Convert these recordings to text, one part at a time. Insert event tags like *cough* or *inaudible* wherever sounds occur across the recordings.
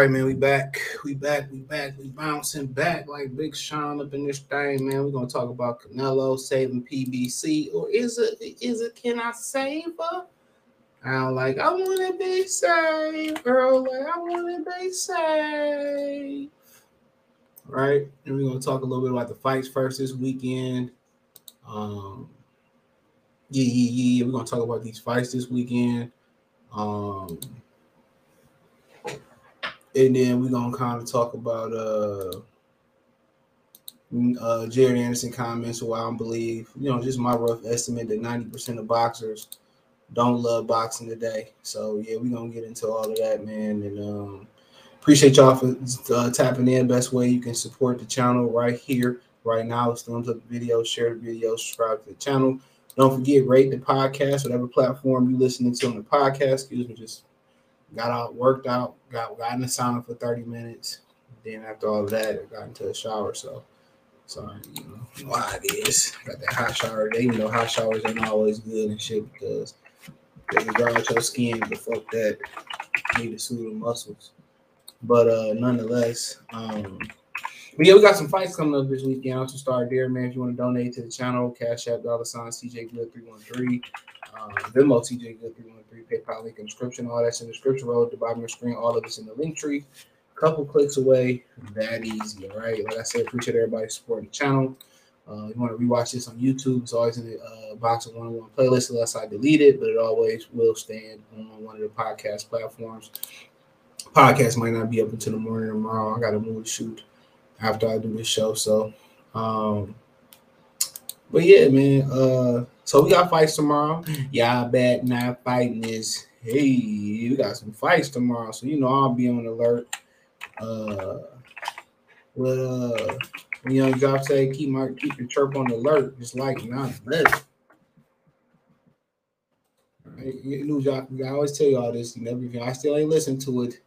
All right, man, we back. We back. We back. We bouncing back like Big Sean up in this thing, man. We're gonna talk about Canelo saving PBC, or is it? Is it? Can I save her? I don't like. I want to be saved, girl. Like I want to be saved. Right, and we're gonna talk a little bit about the fights first this weekend. Um, yeah, yeah, yeah. We're gonna talk about these fights this weekend. Um and then we're gonna kind of talk about uh uh Jared Anderson comments why I don't believe, you know, just my rough estimate that 90% of boxers don't love boxing today. So yeah, we're gonna get into all of that, man. And um appreciate y'all for uh, tapping in. Best way you can support the channel right here, right now is thumbs up the video, share the video, subscribe to the channel. Don't forget, rate the podcast, whatever platform you're listening to on the podcast. Excuse me, just got out, worked out, got got in the sauna for 30 minutes. Then after all that, I got into a shower. So sorry, you know why it is. Got that hot shower. They even know hot showers ain't always good and shit because they can dry out your skin, but fuck that. You need to soothe the muscles. But uh nonetheless, um but yeah, we got some fights coming up this weekend. Just start there, man. If you want to donate to the channel, Cash App, dollar sign, CJ Good 313, um, Venmo, CJ Good 313, PayPal link in description. All that's in the description row at the bottom of the screen. All of it's in the link tree. A Couple clicks away. That easy, all right? Like I said, appreciate everybody supporting the channel. Uh, you want to rewatch this on YouTube, it's always in the uh, box of one-on-one playlist unless I delete it, but it always will stand on one of the podcast platforms. Podcast might not be up until the morning tomorrow. I got a movie shoot after I do this show. So, um, but yeah, man. Uh, so we got fights tomorrow. Y'all bet not fighting is hey, we got some fights tomorrow. So you know I'll be on alert. Uh, well, uh, Young Job say keep my keep your chirp on alert, just like not let You know, I always tell y'all this. You know, I still ain't listen to it.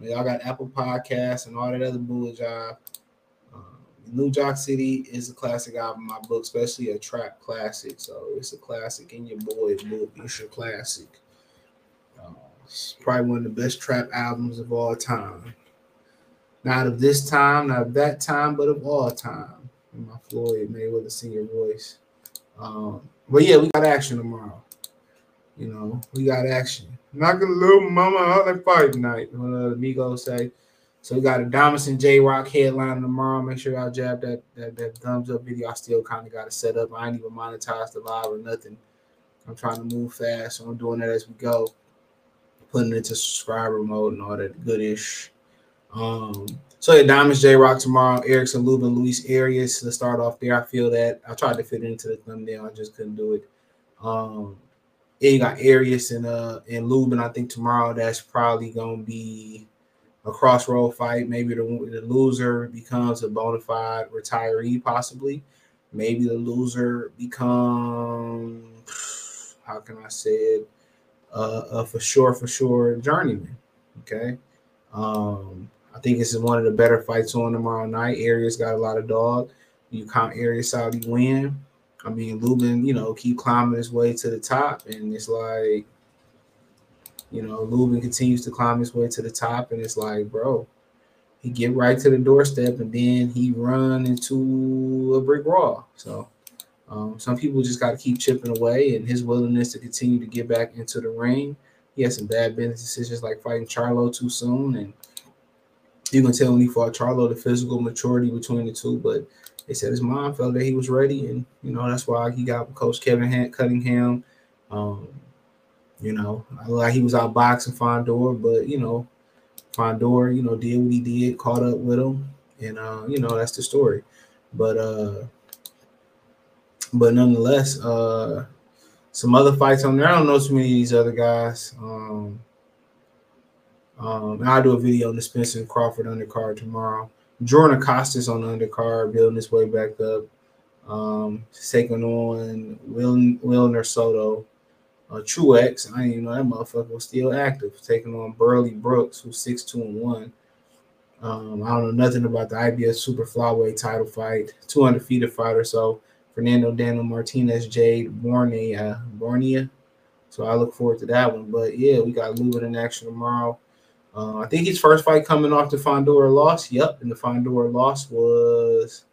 Y'all got Apple Podcasts and all that other bull job. New Jack City is a classic album, my book, especially a trap classic. So it's a classic in your boy's book. It's your classic. Uh, it's probably one of the best trap albums of all time. Not of this time, not of that time, but of all time. My Floyd Mayweather senior voice. Um, but yeah, we got action tomorrow. You know, we got action. Gonna little mama all that fight night. One of the Migos say. So we got a Domison J Rock headline tomorrow. Make sure y'all jab that, that that thumbs up video. I still kind of got it set up. I ain't even monetized the live or nothing. I'm trying to move fast, so I'm doing that as we go. Putting it into subscriber mode and all that goodish. Um, so yeah, Diamonds J Rock tomorrow. Erickson Lubin, Luis Arias. Let's start off there. I feel that I tried to fit it into the thumbnail. I just couldn't do it. Um, yeah, you got Arias and uh and Lubin. I think tomorrow that's probably gonna be a crossroad fight. Maybe the, the loser becomes a bona fide retiree, possibly. Maybe the loser becomes, how can I say it, uh, a for sure, for sure journeyman. Okay. Um, I think this is one of the better fights on tomorrow night. Arias got a lot of dog. You count Arias out, he win. I mean, Lubin, you know, keep climbing his way to the top, and it's like you know, Lubin continues to climb his way to the top, and it's like, bro, he get right to the doorstep, and then he run into a brick wall. So um, some people just got to keep chipping away, and his willingness to continue to get back into the ring. He had some bad business decisions, like fighting Charlo too soon, and you can tell when he fought Charlo the physical maturity between the two, but they said his mom felt that he was ready, and you know that's why he got Coach Kevin Cunningham. Um, you know, like he was out boxing Fundora, but you know, Fundora, you know, did what he did, caught up with him, and uh, you know, that's the story. But uh but nonetheless, uh some other fights on there. I don't know too many of these other guys. Um, um, I'll do a video on the Spencer and Crawford undercard tomorrow. Jordan Acosta's on the undercard, building his way back up. Um, taking on Will Wilner Soto uh, Truex. I didn't even know that motherfucker was still active, taking on Burley Brooks, who's six two and one. Um, I don't know nothing about the IBF Super Flyweight title fight, 200 feet of fighter. So Fernando Daniel Martinez, Jade Bornea, Bornea. So I look forward to that one. But yeah, we got Lubin in action tomorrow. Uh, I think his first fight coming off the Fundora loss. Yep, and the Fundora loss was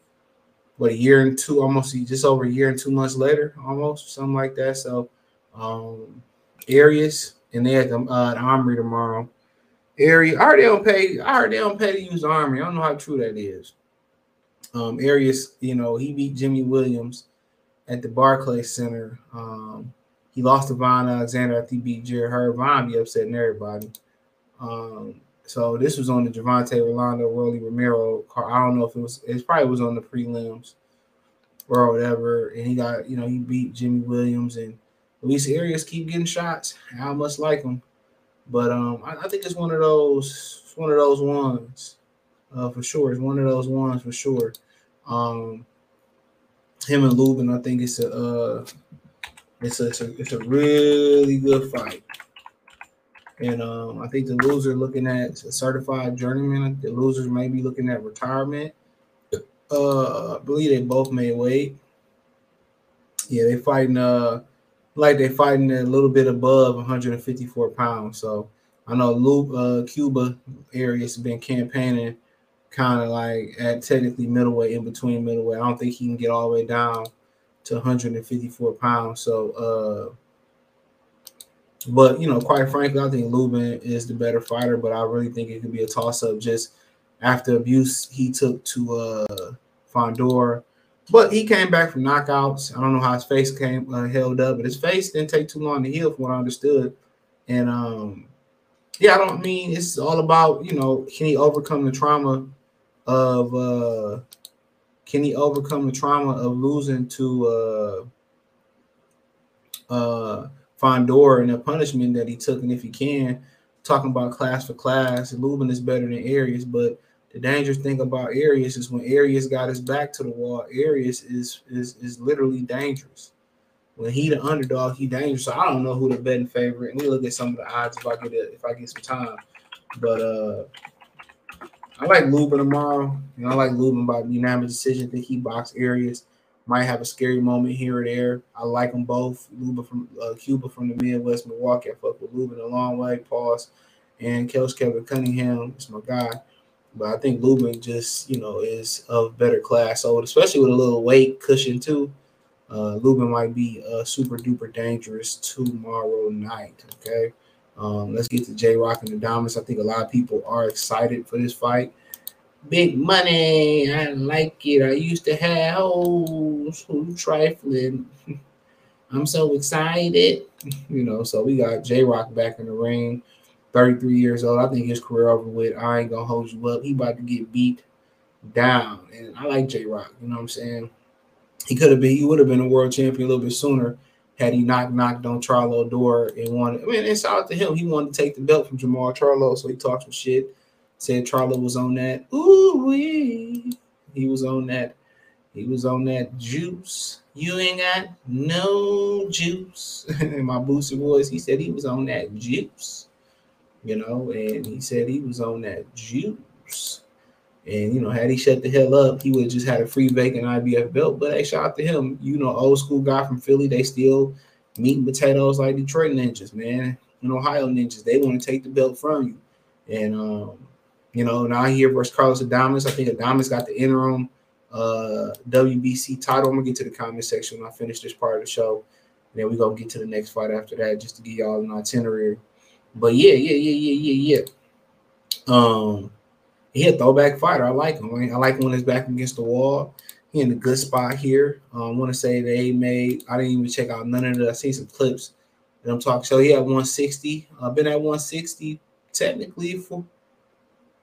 what a year and two, almost just over a year and two months later, almost something like that. So, um, Arias and they had the, uh, the Armory tomorrow. Arias, I heard they don't pay. I heard they don't pay to use Armory. I don't know how true that is. Um, Arias, you know, he beat Jimmy Williams at the Barclays Center. Um, he lost to Vaughn Alexander after he beat Jarrett Hurd. Von be upsetting everybody. Um, so this was on the Javante Rolando, Rolly Romero car. I don't know if it was. It probably was on the prelims or whatever. And he got, you know, he beat Jimmy Williams and Luis Arias keep getting shots. I must like him, but um, I, I think it's one of those. One of those ones, uh, for sure. It's one of those ones for sure. Um, him and Lubin, I think it's a, uh, it's a, it's a, it's a really good fight. And um, I think the loser looking at a certified journeyman. The losers may be looking at retirement. Uh, I believe they both made weight. Yeah, they fighting uh like they're fighting a little bit above 154 pounds. So I know Luke uh Cuba Arias has been campaigning kind of like at technically middleweight in between middleweight. I don't think he can get all the way down to 154 pounds. So uh but you know, quite frankly, I think Lubin is the better fighter, but I really think it could be a toss up just after abuse he took to uh Fundora. But he came back from knockouts. I don't know how his face came uh, held up, but his face didn't take too long to heal, from what I understood. And um, yeah, I don't mean it's all about you know can he overcome the trauma of uh, can he overcome the trauma of losing to uh, uh, Fundora and the punishment that he took, and if he can, talking about class for class, Lubin is better than Arias, but the dangerous thing about Arias is when Arias got his back to the wall, Arias is is is literally dangerous. When he the underdog, he dangerous. So I don't know who the betting favorite. Let me look at some of the odds if I get it, if I get some time. But uh I like Lubin tomorrow. Know, I like Lubin by unanimous decision. I think he boxed Arias might have a scary moment here or there. I like them both. Luba from uh, Cuba from the Midwest, Milwaukee. I fuck with Lubin a long way. Pause. And Kels Kevin Cunningham is my guy. But I think Lubin just, you know, is of better class. So especially with a little weight cushion too, uh, Lubin might be uh, super duper dangerous tomorrow night. Okay. Um, let's get to J Rock and the Diamonds. I think a lot of people are excited for this fight big money. I like it. I used to have hoes who trifling. *laughs* I'm so excited. *laughs* You know, so we got J Rock back in the ring, 33 years old. I think his career over with. I ain't gonna hold you up. He about to get beat down. And I like J Rock, you know what I'm saying? He could have been, he would have been a world champion a little bit sooner had he not knocked on Charlo door and wanted. I mean, it's out to him. He wanted to take the belt from Jermall Charlo, so he talked some shit Said Charlo was on that. Ooh, wee. he was on that. He was on that juice. You ain't got no juice. *laughs* In my booster voice, he said he was on that juice. You know, and he said he was on that juice. And you know, had he shut the hell up, he would have just had a free vacant IBF belt. But hey, shout out to him. You know, old school guy from Philly. They still meat and potatoes like Detroit ninjas, man. And Ohio ninjas. They want to take the belt from you. And um, you know, now here versus Carlos Adames. I think Adames got the interim uh, WBC title. I'm gonna get to the comment section when I finish this part of the show. And then we're gonna get to the next fight after that, just to give y'all an itinerary. But yeah, yeah, yeah, yeah, yeah, yeah. Um, he a throwback fighter. I like him. I like him when he's back against the wall. He in a good spot here. Um, I want to say they made. I didn't even check out none of it. I seen some clips And I'm talking. So he at 160. I've been at 160 technically for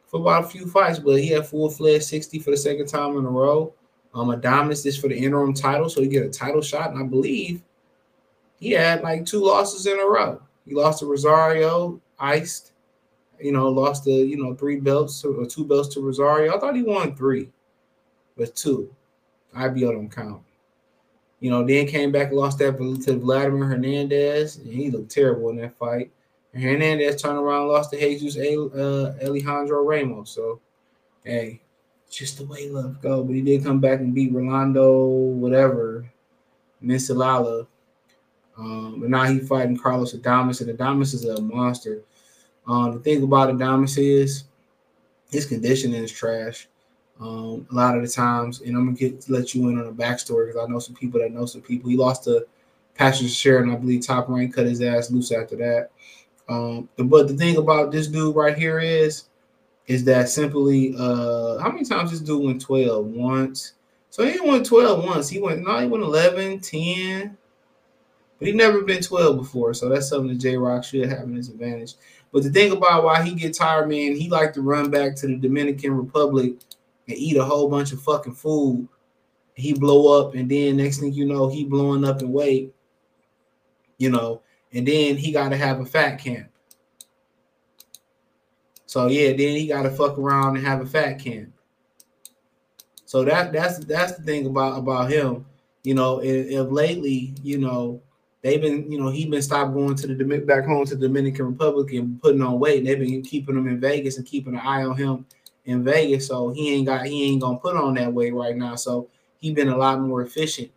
for about a few fights, but he had full fledged 60 for the second time in a row. Um, Adames is for the interim title, so he get a title shot. And I believe he had like two losses in a row. He lost to Rosario, iced, you know, lost the, you know, three belts or two belts to Rosario. I thought he won three, but two. IBO don't count. You know, then came back, lost that to Vladimir Hernandez, and he looked terrible in that fight. Hernandez turned around, lost to Jesus uh, Alejandro Ramos. So, hey, just the way love go. But he did come back and beat Rolando, whatever, Misalala. Um, but now he's fighting Carlos Adames, and Adames is a monster. Um, the thing about Adames is his conditioning is trash. Um, a lot of the times, and I'm gonna get let you in on a backstory because I know some people that know some people. He lost to Patrick Teixeira, I believe, top rank, cut his ass loose after that. Um, but the thing about this dude right here is, is that simply, uh, how many times this dude went 12? Once. So he went 12 once. He went, no, he went 11, 10, but he never been 12 before. So that's something that J Rock should have in his advantage. But the thing about why he get tired, man, he like to run back to the Dominican Republic and eat a whole bunch of fucking food. He blow up, and then next thing you know, he blowing up in weight. You know, and then he got to have a fat camp. So yeah, then he got to fuck around and have a fat camp. So that that's that's the thing about about him. You know, if, if lately, you know, they've been, you know, he been stopped going to the back home to the Dominican Republic and putting on weight. They've been keeping him in Vegas and keeping an eye on him in Vegas. So he ain't got he ain't gonna put on that weight right now. So he been a lot more efficient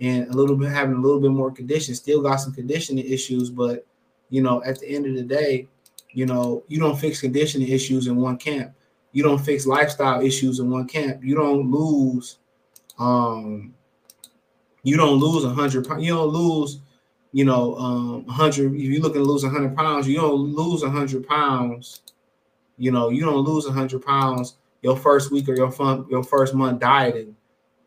and a little bit having a little bit more condition. Still got some conditioning issues, but you know, at the end of the day, you know, you don't fix conditioning issues in one camp. You don't fix lifestyle issues in one camp. You don't lose um you don't lose a hundred you don't lose you know, um, 100. If you're looking to lose 100 pounds, you don't lose 100 pounds. You know, you don't lose 100 pounds your first week or your fun, your first month dieting.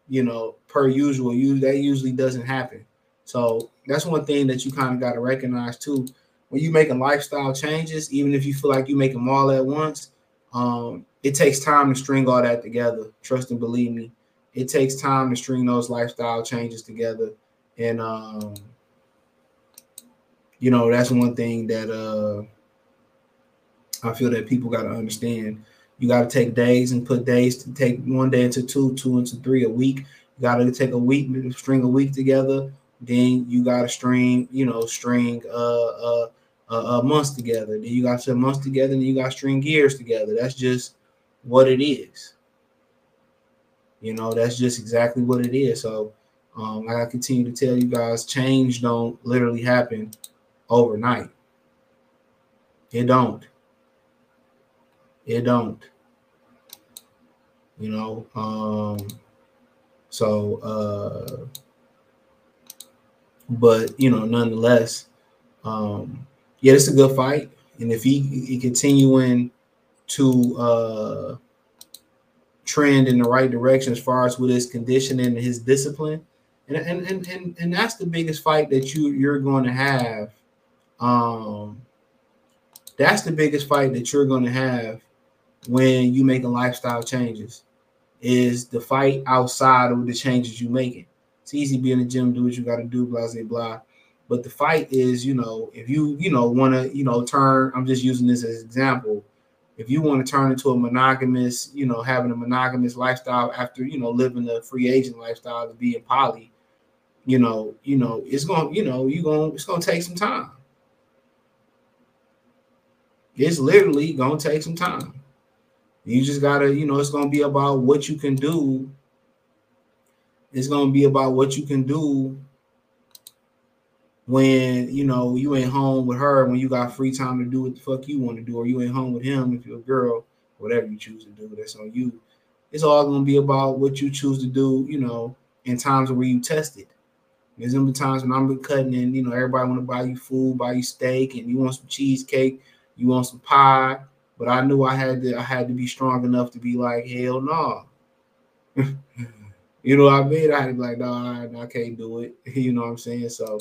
You know, per usual, you that usually doesn't happen. So that's one thing that you kind of got to recognize too. When you making lifestyle changes, even if you feel like you make them all at once, um, it takes time to string all that together. Trust and believe me, it takes time to string those lifestyle changes together. And um, you know, that's one thing that uh I feel that people got to understand. You got to take days and put days to take one day into two, two into three a week. You got to take a week, string a week together. Then you got to string, you know, string uh, uh, uh, months together. Then you got to months together, and you got to string years together. That's just what it is. You know, that's just exactly what it is. So, um, like I continue to tell you guys, change don't literally happen overnight. It don't. It don't. You know, um, so uh but you know, nonetheless, um, yeah, it's a good fight. And if he, he continuing to uh trend in the right direction as far as with his conditioning and his discipline, and and and and, and that's the biggest fight that you you're going to have um, that's the biggest fight that you're going to have when you making lifestyle changes is the fight outside of the changes you making. It's easy being in the gym, do what you got to do, blah, blah, blah. But the fight is, you know, if you, you know, want to, you know, turn, I'm just using this as an example. If you want to turn into a monogamous, you know, having a monogamous lifestyle after, you know, living a free agent lifestyle to be in poly, you know, you know, it's going, to you know, you going, to it's going to take some time. It's literally gonna take some time. You just gotta, you know, it's gonna be about what you can do. It's gonna be about what you can do when you know you ain't home with her when you got free time to do what the fuck you want to do, or you ain't home with him if you're a girl, whatever you choose to do, that's on you. It's all gonna be about what you choose to do, you know, in times where you test it. There's gonna be times when I'm cutting and you know everybody want to buy you food, buy you steak, and you want some cheesecake you want some pie? But I knew I had to I had to be strong enough to be like, hell no. *laughs* you know what I mean? I had to be like, no, nah, I, can't do it. *laughs* you know what I'm saying? So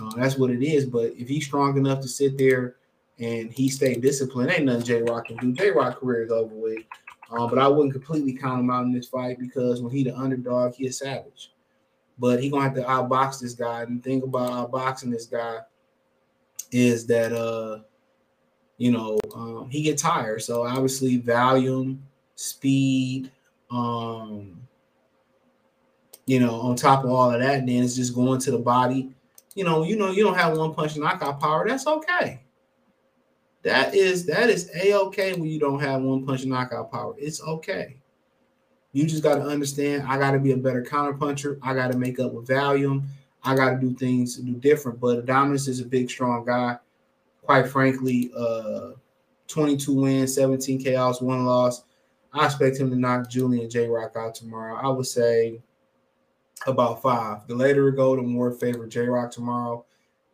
uh, that's what it is. But if he's strong enough to sit there and he stay disciplined, ain't nothing J Rock can do. J Rock career is over with. Um, but I wouldn't completely count him out in this fight because when he the underdog, he a savage. But he gonna have to outbox this guy. And the thing about outboxing this guy is that uh you know, um, he get tired. So obviously, volume, speed, um, you know, on top of all of that, then it's just going to the body. You know, you know, you don't have one punch knockout power. That's okay. That is that is a okay when you don't have one punch knockout power. It's okay. You just got to understand. I got to be a better counter puncher. I got to make up with volume. I got to do things to do different. But Adames is a big, strong guy quite frankly, uh, 22 wins, 17 KOs, one loss. I expect him to knock Julian J Rock out tomorrow. I would say about five. The later it go, the more favor J Rock tomorrow.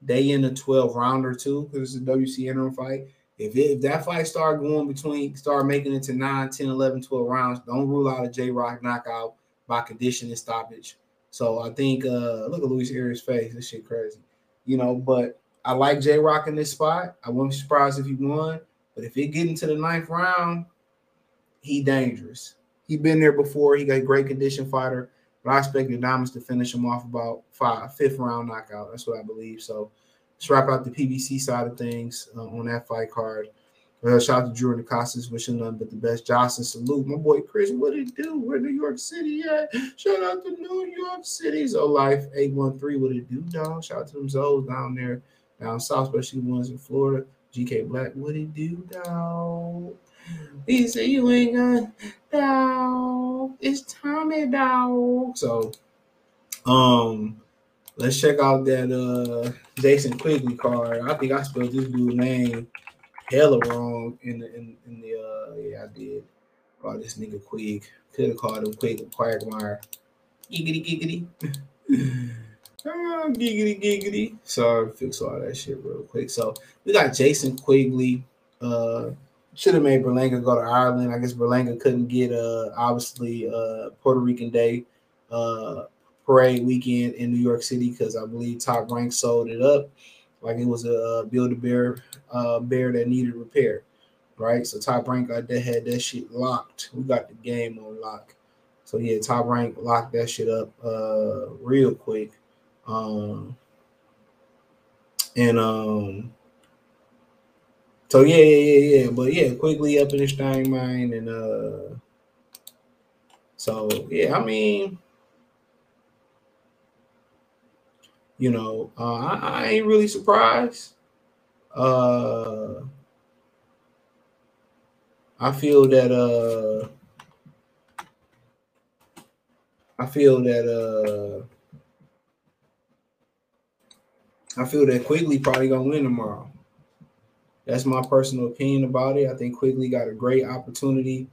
They in a 12 rounder too, because it's a WC interim fight. If, it, if that fight start going between, start making it to 9, 10, 11, 12 rounds, don't rule out a J Rock knockout by condition and stoppage. So I think uh look at Luis Arias' face. This shit crazy. You know, but I like J Rock in this spot. I wouldn't be surprised if he won. But if it get into the ninth round, he dangerous. He been there before. He got great condition fighter. But I expect the Diamonds to finish him off about five, fifth round knockout. That's what I believe. So let's wrap out the PBC side of things uh, on that fight card. Uh, shout out to Drew and the Costas, wishing nothing but the best. Johnson, salute. My boy Chris, what he do? Where New York City at? Shout out to New York City. So Life 813, what it do, dog? Shout out to them Zoes down there, down south, especially ones in Florida. GK Black, what it do, dog? He said you ain't gonna dog. It's Tommy dog. So um let's check out that uh Jason Quigley card. I think I spelled this dude's name hella wrong in the in, in the uh yeah I did. Call this nigga Quig. Could have called him Quig Quagmire. Giggity giggity. *laughs* ah, giggity giggity. Sorry, fix all that shit real quick. So we got Jason Quigley. Uh should have made Berlanga go to Ireland. I guess Berlanga couldn't get uh obviously uh Puerto Rican Day uh parade weekend in New York City because I believe Top Rank sold it up like it was a build a bear uh bear that needed repair. Right. So top rank got that had that shit locked. We got the game on lock. So yeah, top rank locked that shit up uh real quick. Um and um so yeah, yeah, yeah, yeah. But yeah, Quigley up in the Stein mine and uh so yeah, I mean you know, uh, I, I, ain't really surprised. Uh I feel that uh I feel that uh I feel that Quigley probably gonna win tomorrow. That's my personal opinion about it. I think Quigley got a great opportunity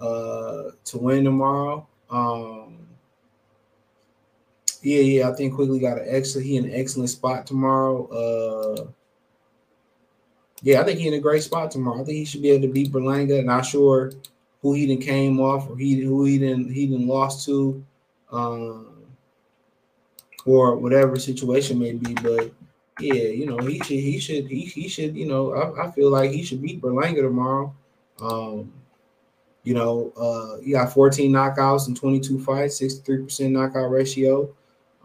uh, to win tomorrow. Um, yeah, yeah, I think Quigley got an excellent. He in an excellent spot tomorrow. Uh, yeah, I think he in a great spot tomorrow. I think he should be able to beat Berlanga. Not sure who he didn't came off or he who he didn't he didn't lost to, um, or whatever situation may be. But yeah, you know, he should he should he, he should, you know, I, I feel like he should beat Berlanga tomorrow. Um, you know, uh he got 14 knockouts in 22 fights, 63% knockout ratio.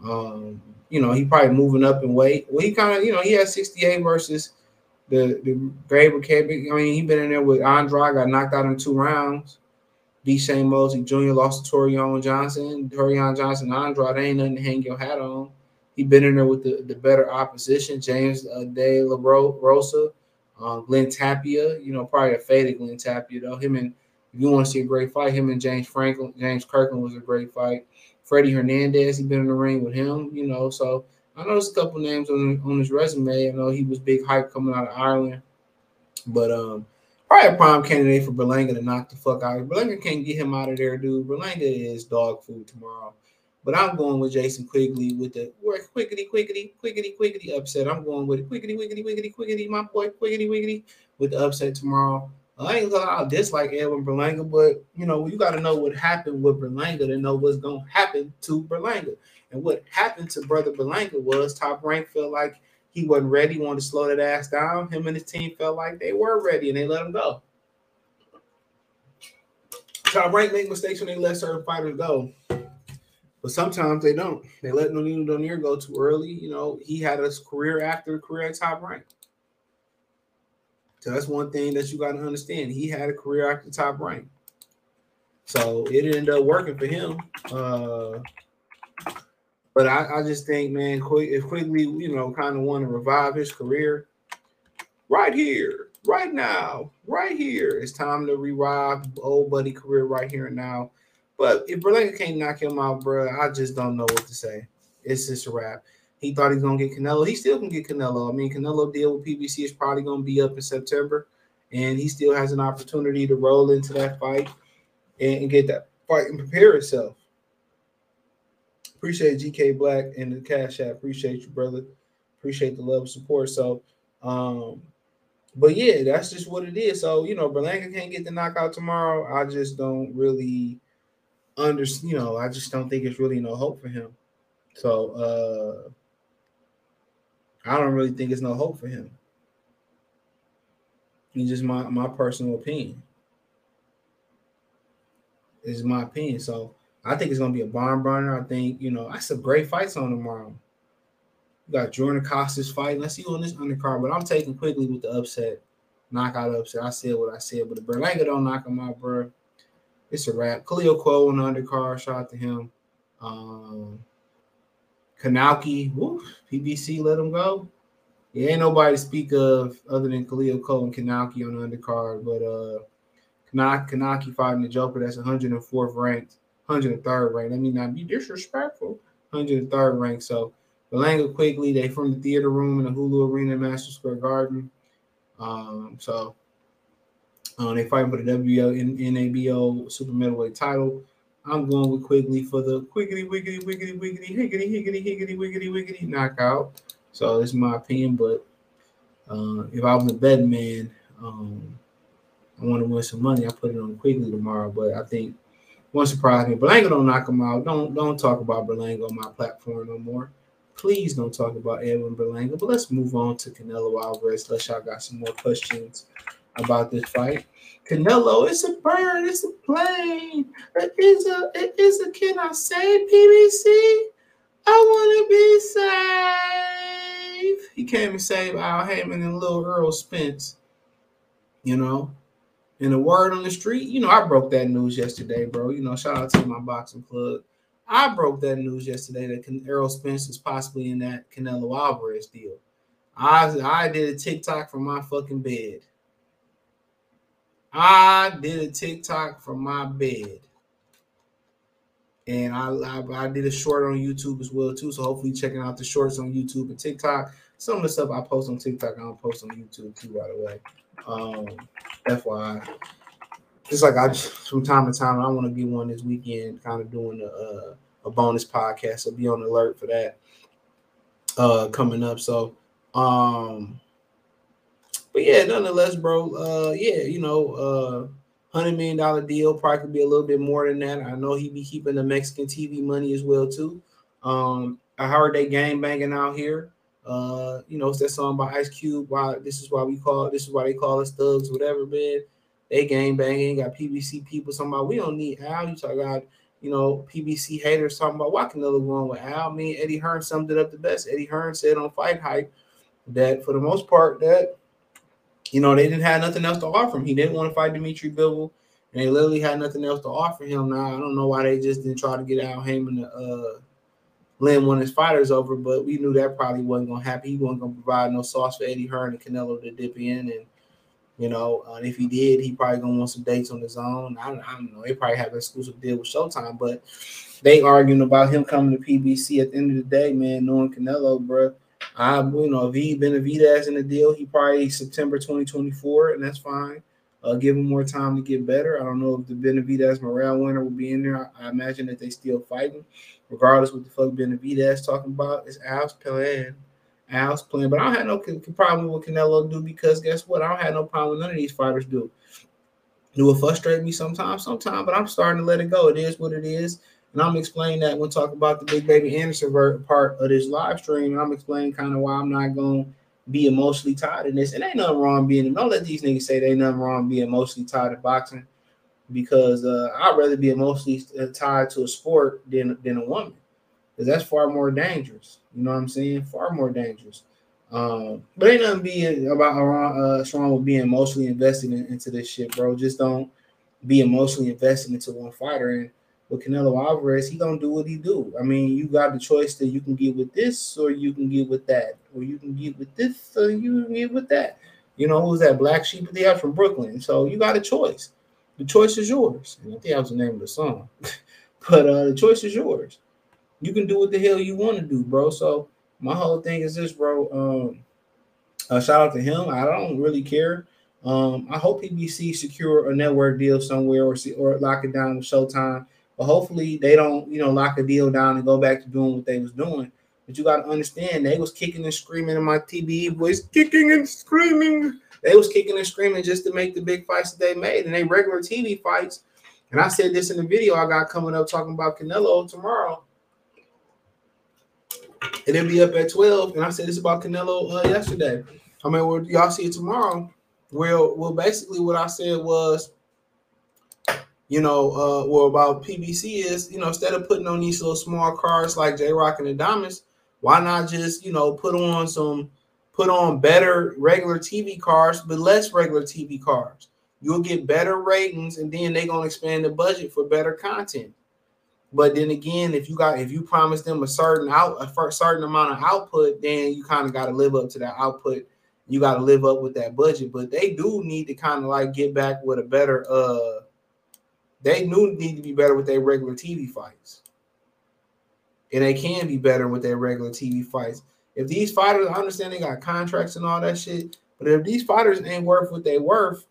Um, you know, he probably moving up in weight. Well, he kind of, you know, he has 68 versus the the Graber Kevin. I mean, he been in there with Andrade, got knocked out in two rounds. D. Shane Mosley Jr. lost to Torion Johnson. Torion Johnson, Andrade ain't nothing to hang your hat on. He been in there with the, the better opposition, James uh, De La Rosa, uh, Glenn Tapia. You know, probably a faded Glenn Tapia though. Him and if you want to see a great fight, him and James Franklin, James Kirkland was a great fight. Freddie Hernandez, he been in the ring with him. You know, so I know there's a couple names on on his resume. I know he was big hype coming out of Ireland, but um, probably a prime candidate for Berlanga to knock the fuck out. Berlanga can't get him out of there, dude. Berlanga is dog food tomorrow. But I'm going with Jason Quigley with the quickity, quickity, quickity, quickity upset. I'm going with quickity, quickity, quickity, quickity, my boy, quickity, quickity with the upset tomorrow. I ain't gonna I dislike Edwin Berlanga, but you know, you got to know what happened with Berlanga to know what's gonna happen to Berlanga. And what happened to brother Berlanga was top rank felt like he wasn't ready, wanted to slow that ass down. Him and his team felt like they were ready and they let him go. Top rank make mistakes when they let certain fighters go. But sometimes they don't. They let Nonito Donaire go too early. You know, he had a career after career at top rank. So that's one thing that you got to understand. He had a career after top rank. So it ended up working for him. Uh, but I, I just think, man, if Quigley, you know, kind of want to revive his career right here, right now, right here, it's time to revive old buddy career right here and now. But if Berlanga can't knock him out, bro, I just don't know what to say. It's just a wrap. He thought he's gonna get Canelo. He still can get Canelo. I mean, Canelo deal with PBC is probably gonna be up in September, and he still has an opportunity to roll into that fight and, get that fight and prepare himself. Appreciate GK Black and the Cash App. Appreciate you, brother. Appreciate the love and support. So, um, but yeah, that's just what it is. So, you know, Berlanga can't get the knockout tomorrow. I just don't really understand, you know, I just don't think it's really no hope for him. So, uh, I don't really think it's no hope for him. It's just my my personal opinion. Is my opinion. So I think it's gonna be a barn burner. I think you know I some great fights on tomorrow. You got Jordan Costas fight. Let's see you on this undercard, but I'm taking Quigley with the upset, knockout upset. I said what I said, but the Berlanga don't knock him out, bro. It's a wrap. Khalil Coe on the undercard. Shout out to him. Um, Kanauki, woo, PBC let him go. Yeah, ain't nobody to speak of other than Khalil Cole and Kanauki on the undercard, but uh Kanauki fighting the Joker that's 104th ranked, 103rd ranked. Let me not be disrespectful. 103rd ranked. So Berlanga Quigley, they from the theater room in the Hulu Arena, Madison Square Garden. Um, so uh, they fighting for the WBO NABO super middleweight title. I'm going with Quigley for the quickity, wiggity, wiggity, wiggity, higgity, higgity, higgity, wiggity, wiggity knockout. So this is my opinion, but uh, if I was a betting man, um, I want to win some money. I put it on Quigley tomorrow, but I think won't surprise me. Berlanga don't knock him out. Don't don't talk about Berlanga on my platform no more. Please don't talk about Edwin Berlanga. But let's move on to Canelo Alvarez. Unless y'all got some more questions about this fight. Canelo, it's a bird, it's a plane, it is a, it is a. Can I say PBC? I want to be safe. He came and saved Al Haymon and little Errol Spence. You know, and a word on the street, you know, I broke that news yesterday, bro. You know, shout out to my boxing plug. I broke that news yesterday that Errol Spence is possibly in that Canelo Alvarez deal. I I did a TikTok from my fucking bed. I did a TikTok from my bed. And I, I, I did a short on YouTube as well too. So hopefully checking out the shorts on YouTube and TikTok. Some of the stuff I post on TikTok, I don't post on YouTube too, by the way. Um, FYI. just like I just from time to time I want to get one this weekend, kind of doing a, a, a bonus podcast. So be on alert for that uh coming up. So um but yeah, nonetheless, bro, uh yeah, you know, uh hundred million dollar deal probably could be a little bit more than that. I know he be keeping the Mexican TV money as well too. Um, I heard they game banging out here. Uh, you know, it's that song by Ice Cube. Why this is why we call this is why they call us thugs, whatever, man. They game banging, got PBC people talking about we don't need Al. You talk about, you know, PBC haters talking about why another one with Al. Mean, Eddie Hearn summed it up the best. Eddie Hearn said on Fight Hype that for the most part, that you know, they didn't have nothing else to offer him. He didn't want to fight Dimitri Bivol, and they literally had nothing else to offer him. Now I don't know why they just didn't try to get Al Haymon to uh lend one of his fighters over, but we knew that probably wasn't gonna happen. He wasn't gonna provide no sauce for Eddie Hearn and Canelo to dip in, and you know, uh, if he did, he probably gonna want some dates on his own. I don't, I don't know. They probably have an exclusive deal with Showtime, but they arguing about him coming to PBC. At the end of the day, man, knowing Canelo, bro, I you know he Benavidez in the deal, he probably September 2024, and that's fine. Uh, give him more time to get better. I don't know if the Benavidez Morrell winner will be in there. I, I imagine that they still fighting regardless what the fuck Benavidez talking about, it's Al's playing. Al's playing, but I don't have no problem with Canelo do because guess what? I don't have no problem with none of these fighters do. Do will frustrate me sometimes, sometimes, but I'm starting to let it go. It is what it is. And I'm explaining that when talking about the Big Baby Anderson part of this live stream. And I'm explaining kind of why I'm not going to be emotionally tied in this. And ain't nothing wrong being, don't let these niggas say they ain't nothing wrong being emotionally tied to boxing because uh, I'd rather be emotionally uh, tied to a sport than than a woman because that's far more dangerous. You know what I'm saying? Far more dangerous. Um, but ain't nothing be about uh, strong with being emotionally invested in, into this shit, bro. Just don't be emotionally invested into one fighter. And with Canelo Alvarez, he gonna do what he do. I mean, you got the choice that you can get with this or you can get with that, or you can get with this or you can get with that. You know who's that black sheep of the house from Brooklyn? So you got a choice. The choice is yours. I think that was the name of the song. *laughs* but uh, the choice is yours. You can do what the hell you want to do, bro. So my whole thing is this, bro. Um, uh, shout out to him. I don't really care Um, I hope PBC secure a network deal somewhere or see, or lock it down with Showtime. But hopefully they don't, you know, lock a deal down and go back to doing what they was doing. But you got to understand, they was kicking and screaming in my TBE voice, kicking and screaming. They was kicking and screaming just to make the big fights that they made, and they regular TV fights. And I said this in the video I got coming up talking about Canelo tomorrow. And it'll be up at 12. And I said this about Canelo uh, yesterday. I mean, well, y'all see it tomorrow. Well, well, basically what I said was, you know, uh, about PBC is, you know, instead of putting on these little small cars like J Rock and Diamonds, why not just, you know, put on some, put on better regular TV cars, but less regular TV cars. You'll get better ratings, and then they're gonna expand the budget for better content. But then again, if you got if you promise them a certain out a certain amount of output, then you kind of got to live up to that output. You got to live up with that budget. But they do need to kind of like get back with a better uh they do need to be better with their regular TV fights. And they can be better with their regular TV fights. If these fighters, I understand they got contracts and all that shit, but if these fighters ain't worth what they worth,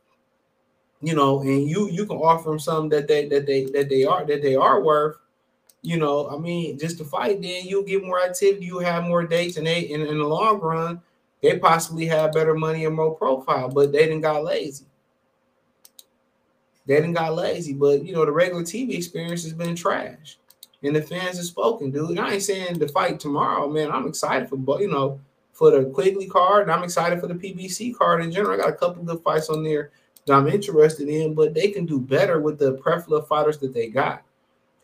you know, and you you can offer them something that they that they that they are that they are worth, you know, I mean, just to fight, then you'll get more activity, you have more dates, and they in, in the long run, they possibly have better money and more profile, but they didn't got lazy. They didn't got lazy, but you know, the regular TV experience has been trash. And the fans have spoken, dude. I ain't saying the fight tomorrow, man. I'm excited for but you know for the Quigley card, and I'm excited for the PBC card in general. I got a couple good fights on there that I'm interested in, but they can do better with the plethora fighters that they got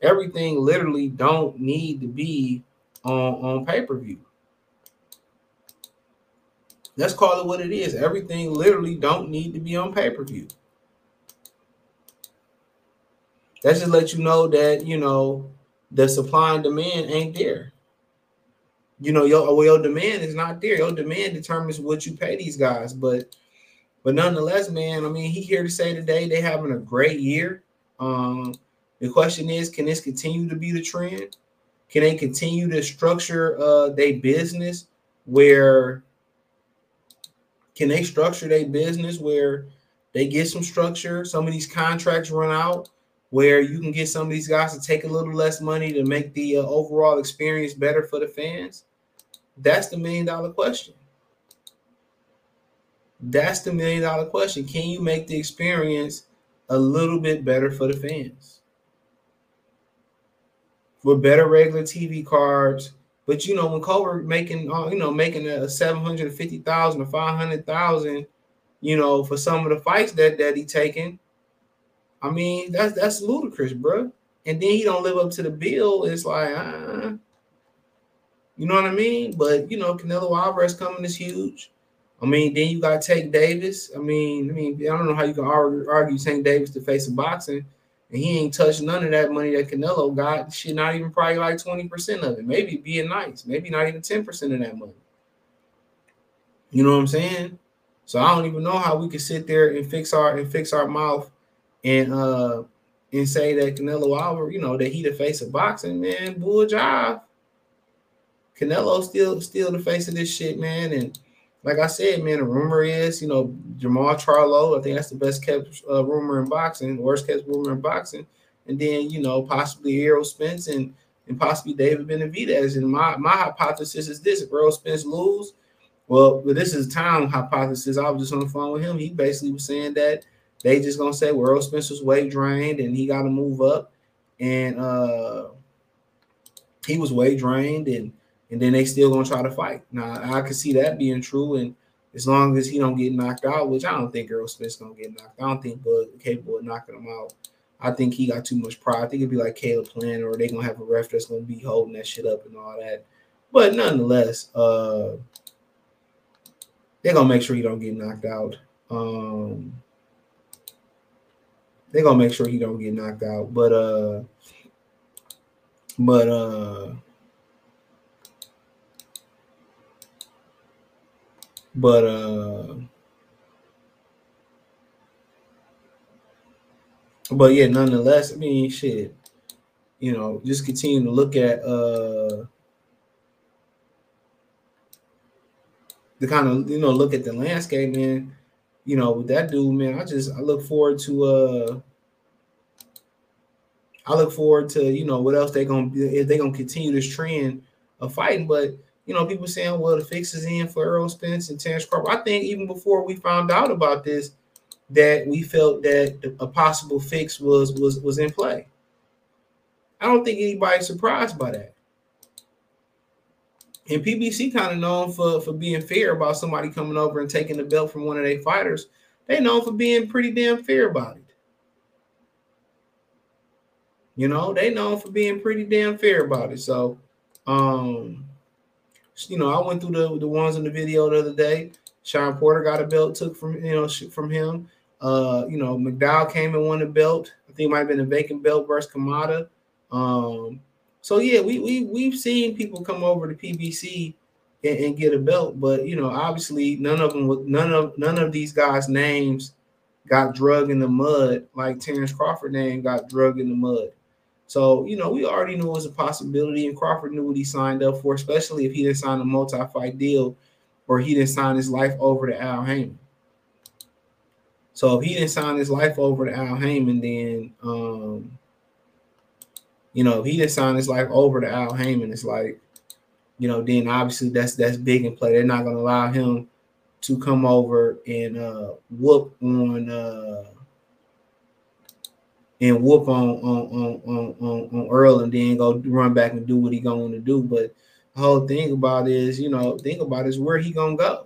everything literally don't need to be on on pay-per-view. Let's call it what it is. Everything literally don't need to be on pay-per-view. That just let you know that you know the supply and demand ain't there. You know, your well, your demand is not there. Your demand determines what you pay these guys, but but nonetheless, man, I mean, he here to say today they having a great year. Um, the question is, can this continue to be the trend? Can they continue to structure uh their business where can they structure their business where they get some structure? Some of these contracts run out where you can get some of these guys to take a little less money to make the uh, overall experience better for the fans. That's the million dollar question. That's the million dollar question. Can you make the experience a little bit better for the fans? with better regular TV cards. But you know, when Cobra making uh, you know making a seven hundred fifty thousand or five hundred thousand, you know, for some of the fights that that he taking, I mean that's that's ludicrous, bro. And then he don't live up to the bill. It's like, uh, you know what I mean? But you know, Canelo Alvarez coming is huge. I mean, then you got Tank Davis. I mean, I mean, I don't know how you can argue, argue Tank Davis to face a boxing and he ain't touched none of that money that Canelo got. Shit, not even probably like 20% of it. Maybe being nice. Maybe not even 10% of that money. You know what I'm saying? So I don't even know how we could sit there and fix our and fix our mouth and uh and say that Canelo Alvarez, you know, that he the face of boxing, man. Bull job. Canelo still still the face of this shit, man. And like I said, man, the rumor is, you know, Jermall Charlo. I think that's the best kept uh, rumor in boxing, worst kept rumor in boxing. And then, you know, possibly Errol Spence and and possibly David Benavidez. And my my hypothesis is this: if Errol Spence lose, well, but this is a time hypothesis. I was just on the phone with him. He basically was saying that they just gonna say well, Errol Spence was weight drained and he got to move up, and uh he was weight drained and and then they still gonna try to fight. Now I can see that being true, and as long as he don't get knocked out, which I don't think Errol Smith's gonna get knocked. Out. I don't think Bud capable of knocking him out. I think he got too much pride. I think it'd be like Caleb Plant, or they gonna have a ref that's gonna be holding that shit up and all that. But nonetheless, uh, they're gonna make sure he don't get knocked out. Um, they're gonna make sure he don't get knocked out. But uh, but uh But uh but yeah, nonetheless, I mean shit, you know, just continue to look at uh the kind of you know look at the landscape, man. You know, with that dude, man, I just I look forward to uh I look forward to you know what else they gonna if they gonna continue this trend of fighting. But you know, people saying, well, the fix is in for Errol Spence and Terrence Crawford. I think even before we found out about this, that we felt that a possible fix was was was in play. I don't think anybody's surprised by that. And PBC kind of known for for being fair about somebody coming over and taking the belt from one of their fighters. They known for being pretty damn fair about it. You know, they known for being pretty damn fair about it. So, um, you know, I went through the the ones in the video the other day. Sean Porter got a belt took from you know from him. Uh, you know, McDowell came and won the belt. I think it might have been a vacant belt versus Kamada. Um, so yeah, we we we've seen people come over to PBC and, and, get a belt, but you know, obviously none of them with none of none of these guys' names got drug in the mud like Terrence Crawford name got drug in the mud. So, you know, we already knew it was a possibility, and Crawford knew what he signed up for, especially if he didn't sign a multi-fight deal or he didn't sign his life over to Al Haymon. So if he didn't sign his life over to Al Haymon, then um, you know, if he didn't sign his life over to Al Haymon, it's like, you know, then obviously that's that's big in play. They're not gonna allow him to come over and uh whoop on uh and whoop on on on on, on Earl and then go run back and do what he going to do. But the whole thing about is, you know, think about is where he gonna go.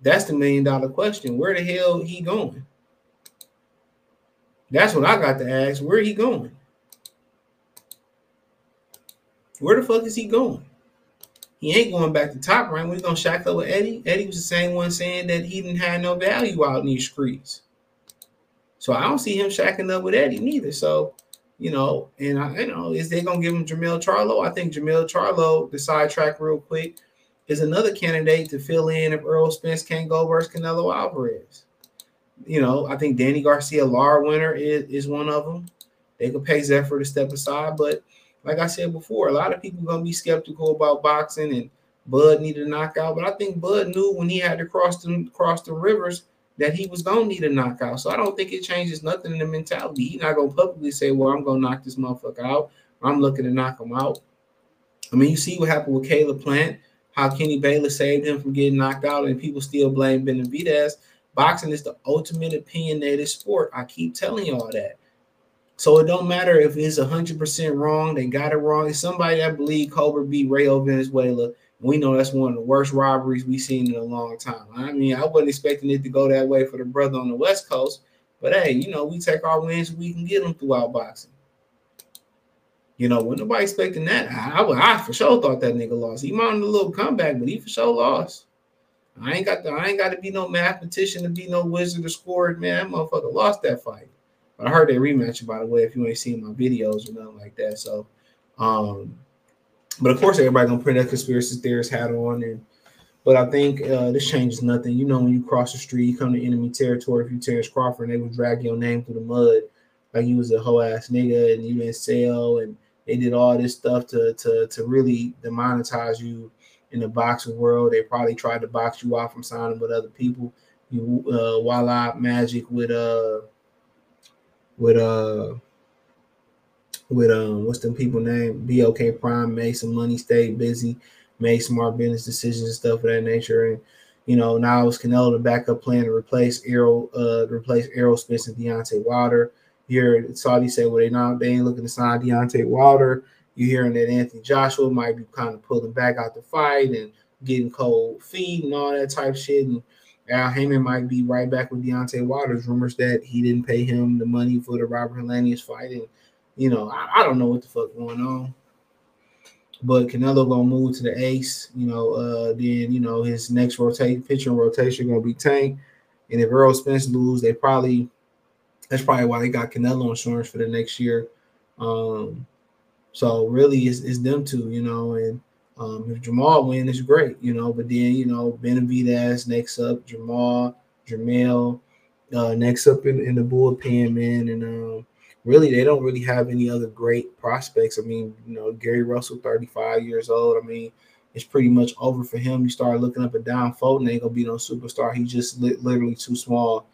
That's the million dollar question. Where the hell he going? That's what I got to ask. Where he going? Where the fuck is he going? He ain't going back to top rank. We're gonna shack up with Eddie. Eddie was the same one saying that he didn't have no value out in these streets. So I don't see him shacking up with Eddie neither. So, you know, and I you know, is they gonna give him Jermell Charlo? I think Jermell Charlo, the sidetrack real quick, is another candidate to fill in if Earl Spence can't go versus Canelo Alvarez. You know, I think Danny Garcia Lar winner is, is one of them. They could pay Zephyr to step aside, but like I said before, a lot of people gonna be skeptical about boxing and Bud needed a knockout, but I think Bud knew when he had to cross the cross the rivers that he was gonna need a knockout. So I don't think it changes nothing in the mentality. He's not gonna publicly say, "Well, I'm gonna knock this motherfucker out." I'm looking to knock him out. I mean, you see what happened with Caleb Plant, how Kenny Bayless saved him from getting knocked out, and people still blame Benavidez. Boxing is the ultimate opinionated sport. I keep telling y'all that. So it don't matter if it's hundred percent wrong. They got it wrong. It's somebody that believe Cobra beat Rayo Valenzuela we know that's one of the worst robberies we've seen in a long time. I mean, I wasn't expecting it to go that way for the brother on the West Coast, but hey, you know, we take our wins, we can get them throughout boxing. You know, when nobody expecting that, I, I, I for sure thought that nigga lost. He mounted a little comeback, but he for sure lost. I ain't got the, I ain't got to be no mathematician to be no wizard to score it, man. That motherfucker lost that fight. But I heard they rematch, by the way, if you ain't seen my videos or nothing like that. So, um, but of course, everybody gonna put that conspiracy theorist hat on, and but I think uh, this changes nothing. You know, when you cross the street, you come to enemy territory. If you Terrence Crawford, and they would drag your name through the mud like you was a hoe ass nigga and you didn't sell, and they did all this stuff to to to really demonetize you in the boxing world. They probably tried to box you off from signing with other people. You uh, voila magic with uh with uh with um what's them people name? BLK Prime made some money, stayed busy, made smart business decisions and stuff of that nature. And you know, now it's Canelo the backup plan to replace Errol, uh, replace Errol Spence and Deontay Wilder. You hear Saudi say, well, they not they ain't looking to sign Deontay Wilder. You hearing that Anthony Joshua might be kind of pulling back out the fight and getting cold feet and all that type shit. And Al Haymon might be right back with Deontay Wilder's rumors that he didn't pay him the money for the Robert Helenius fight and you know, I, I, don't know what the fuck going on. But Canelo gonna move to the ace, you know. Uh, then you know his next rotate pitching rotation gonna be Tank, and if Earl Spence lose, they probably that's probably why they got Canelo insurance for the next year. Um, so really, it's, it's them two, you know. And um, if Jamal win, it's great, you know. But then you know Benavidez next up, Jamal, Jermell, uh, next up in, in the bullpen, man, and um, really they don't really have any other great prospects. I mean, you know, Gary Russell, 35 years old. I mean, it's pretty much over for him. You start looking up and down, Fulton ain't gonna be no superstar. He's just li- literally too small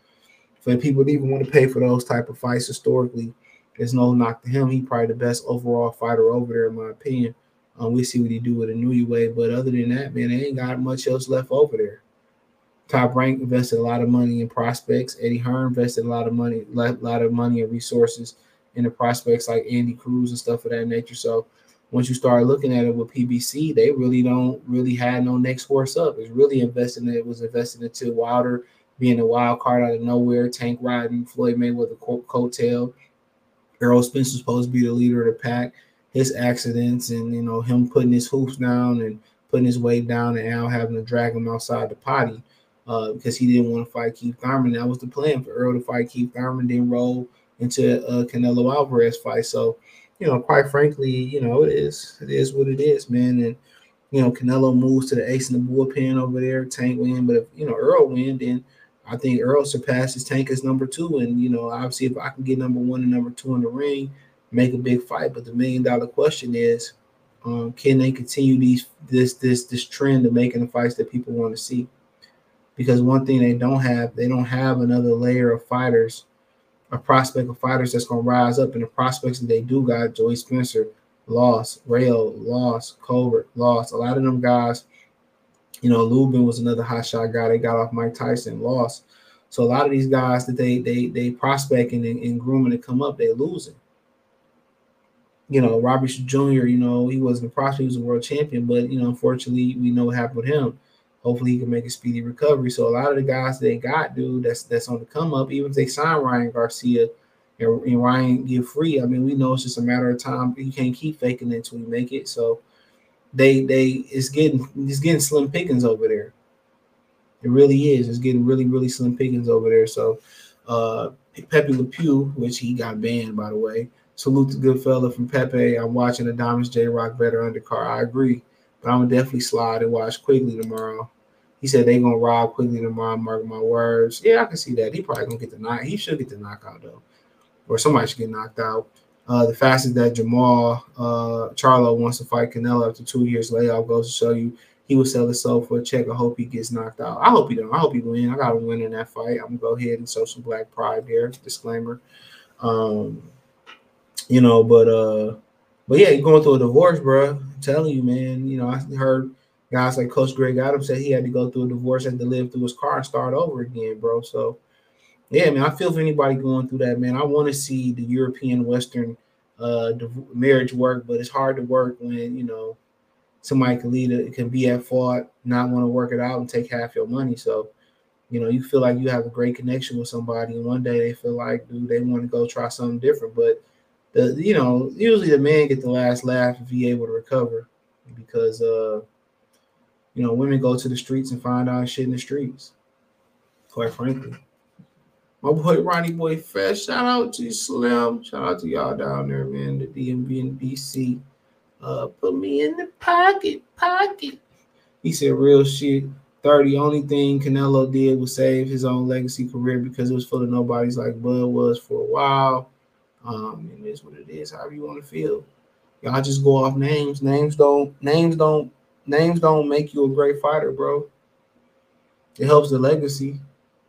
for people to even want to pay for those type of fights historically. There's no knock to him. He probably the best overall fighter over there, in my opinion. Um, we see what he do with Inoue, but other than that, man, they ain't got much else left over there. Top Rank invested a lot of money in prospects. Eddie Hearn invested a lot of money, a lot of money and resources in the prospects like Andy Cruz and stuff of that nature. So once you start looking at it with PBC, they really don't really had no next horse up. It's really investing. It was invested into Wilder being a wild card out of nowhere, Tank riding Floyd Mayweather co- coattail. Errol Spence was supposed to be the leader of the pack. His accidents and you know him putting his hoops down and putting his weight down and Al having to drag him outside the potty uh, because he didn't want to fight Keith Thurman. That was the plan for Earl to fight Keith Thurman, then roll into a Canelo Alvarez fight. So, you know, quite frankly, you know, it is it is what it is, man. And you know, Canelo moves to the ace in the bullpen over there, Tank win. But if you know Earl win, then I think Earl surpasses Tank as number two. And you know, obviously, if I can get number one and number two in the ring, make a big fight. But the million dollar question is, um, can they continue these this this this trend of making the fights that people want to see? because one thing they don't have, they don't have another layer of fighters, a prospect of fighters that's gonna rise up. And the prospects that they do got, Joey Spencer, lost, Rail, lost, Colbert, lost. A lot of them guys, you know, Lubin was another hot shot guy. They got off Mike Tyson, lost. So a lot of these guys that they they they prospecting and, and grooming to come up, they losing. You know, Robbie Jr., you know, he wasn't a prospect, he was a world champion, but you know, unfortunately, we know what happened with him hopefully he can make a speedy recovery. So a lot of the guys they got, dude, that's that's on the come up. Even if they sign Ryan Garcia and, and Ryan get free, I mean, we know it's just a matter of time. You can't keep faking it until you make it. So they they it's getting it's getting slim pickings over there. It really is. It's getting really really slim pickings over there. So uh Pepe Le Pew, which he got banned by the way. Salute the good fella from Pepe. I'm watching Diamonds J Rock better undercard. I agree. But I'm gonna definitely slide and watch Quigley tomorrow. He said they gonna rob Quigley tomorrow. Mark my words. Yeah, I can see that. He probably gonna get the knock. He should get the knockout though, or somebody should get knocked out. Uh, the fastest that Jermall uh, Charlo wants to fight Canelo after two years layoff goes to show you he will sell his soul for a check. I hope he gets knocked out. I hope he don't. I hope he win. I got to win in that fight. I'm gonna go ahead and show some black pride there. Disclaimer. Um, you know, but uh, but yeah, going through a divorce, bro. I'm telling you, man. You know, I heard guys like Coach Greg Adams said he had to go through a divorce, had to live through his car and start over again, bro. So, yeah, man, I feel for anybody going through that, man. I want to see the European Western uh marriage work, but it's hard to work when you know somebody can lead it can be at fault, not want to work it out and take half your money. So, you know, you feel like you have a great connection with somebody, and one day they feel like, dude, they want to go try something different, but the you know usually the man get the last laugh if he able to recover because uh you know, women go to the streets and find out shit in the streets. Quite frankly. My boy Ronnie Boy Fresh, shout out to Slim. Shout out to y'all down there, man. The DMV. Uh, put me in the pocket, pocket. He said real shit. 30. Only thing Canelo did was save his own legacy career because it was full of nobodies like Bud was for a while. Um, and it's what it is, however you want to feel. Y'all just go off names. Names don't names don't names don't make you a great fighter, bro. It helps the legacy.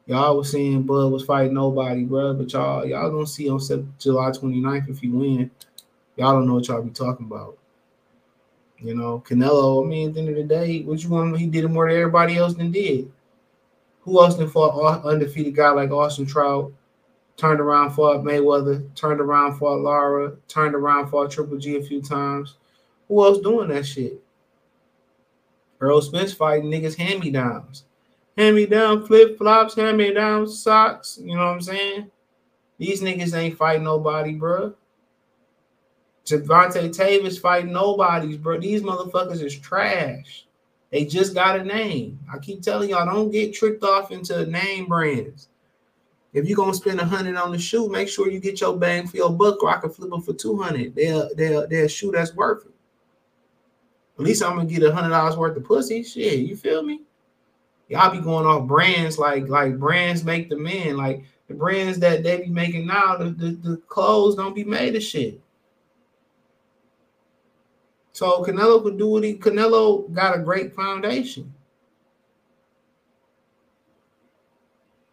Y'all was saying Bud was fighting nobody, bro, but y'all y'all gonna see on July 29th if he win. Y'all don't know what y'all be talking about. You know, Canelo, I mean, at the end of the day, what you want? He did it more than everybody else than did. Who else than fought undefeated guy like Austin Trout? Turned around, fought Mayweather, turned around, fought Lara, turned around, fought Triple G a few times. Who else doing that shit? Earl Spence fighting niggas hand me downs. Hand me down flip flops, hand me down socks. You know what I'm saying? These niggas ain't fighting nobody, bro. Gervonta Davis fighting nobodies, bro. These motherfuckers is trash. They just got a name. I keep telling y'all, don't get tricked off into name brands. If you're gonna spend a hundred on the shoe, make sure you get your bang for your buck, or I can flip them for two hundred. They'll they'll they'll shoe that's worth it. At least I'm gonna get a hundred dollars worth of pussy. Shit, you feel me? Y'all be going off brands like like brands make the men. Like the brands that they be making now, the, the, the clothes don't be made of shit. So Canelo could do what he Canelo got a great foundation.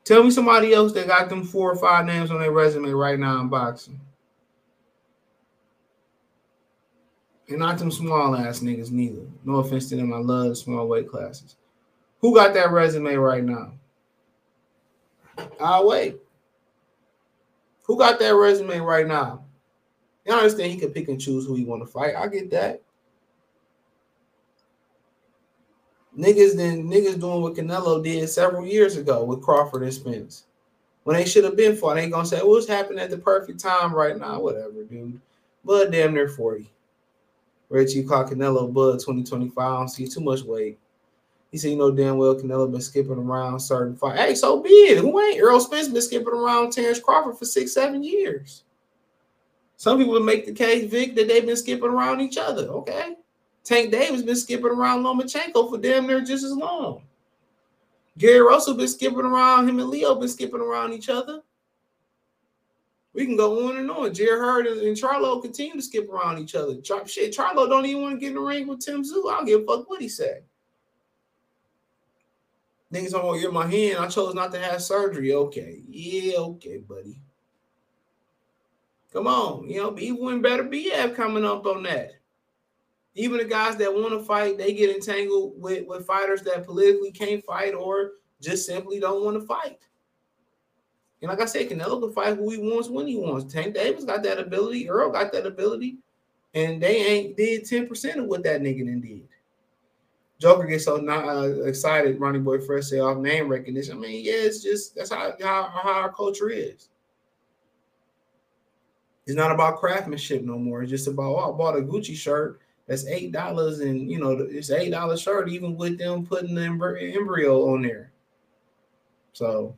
Tell me somebody else that got them four or five names on their resume right now in boxing. And not them small ass niggas neither. No offense to them. I love small weight classes. Who got that resume right now? I'll wait. Who got that resume right now? You understand he can pick and choose who he want to fight. I get that. Niggas then niggas doing what Canelo did several years ago with Crawford and Spence. When they should have been for, they ain't gonna say, what's happening at the perfect time right now? Whatever, dude. Bud damn near 40. Reggie caught Canelo Bud 2025. I don't see too much weight. He said, you know damn well Canelo been skipping around certain fight. Hey, so be it. Who ain't Earl Spence been skipping around Terence Crawford for six, seven years? Some people make the case, Vic, that they've been skipping around each other. Okay. Tank Davis been skipping around Lomachenko for damn near just as long. Gary Russell been skipping around him and Leo been skipping around each other. We can go on and on. Jarrett Hurd and Charlo continue to skip around each other. Char- shit, Charlo don't even want to get in the ring with Tim Tszyu. I don't give a fuck what he said. Niggas don't want to get my hand. I chose not to have surgery. Okay. Yeah, okay, buddy. Come on. You know, even when better BF coming up on that. Even the guys that want to fight, they get entangled with, with fighters that politically can't fight or just simply don't want to fight. And like I said, Canelo can fight who he wants when he wants. Tank Davis got that ability. Earl got that ability. And they ain't did 10% of what that nigga did. Joker gets so not uh, excited, Ronnie Boy Fresh say off name recognition. I mean, yeah, it's just that's how, how, how our culture is. It's not about craftsmanship no more. It's just about oh, I bought a Gucci shirt that's eight dollars, and you know it's eight dollar short even with them putting the embryo on there. So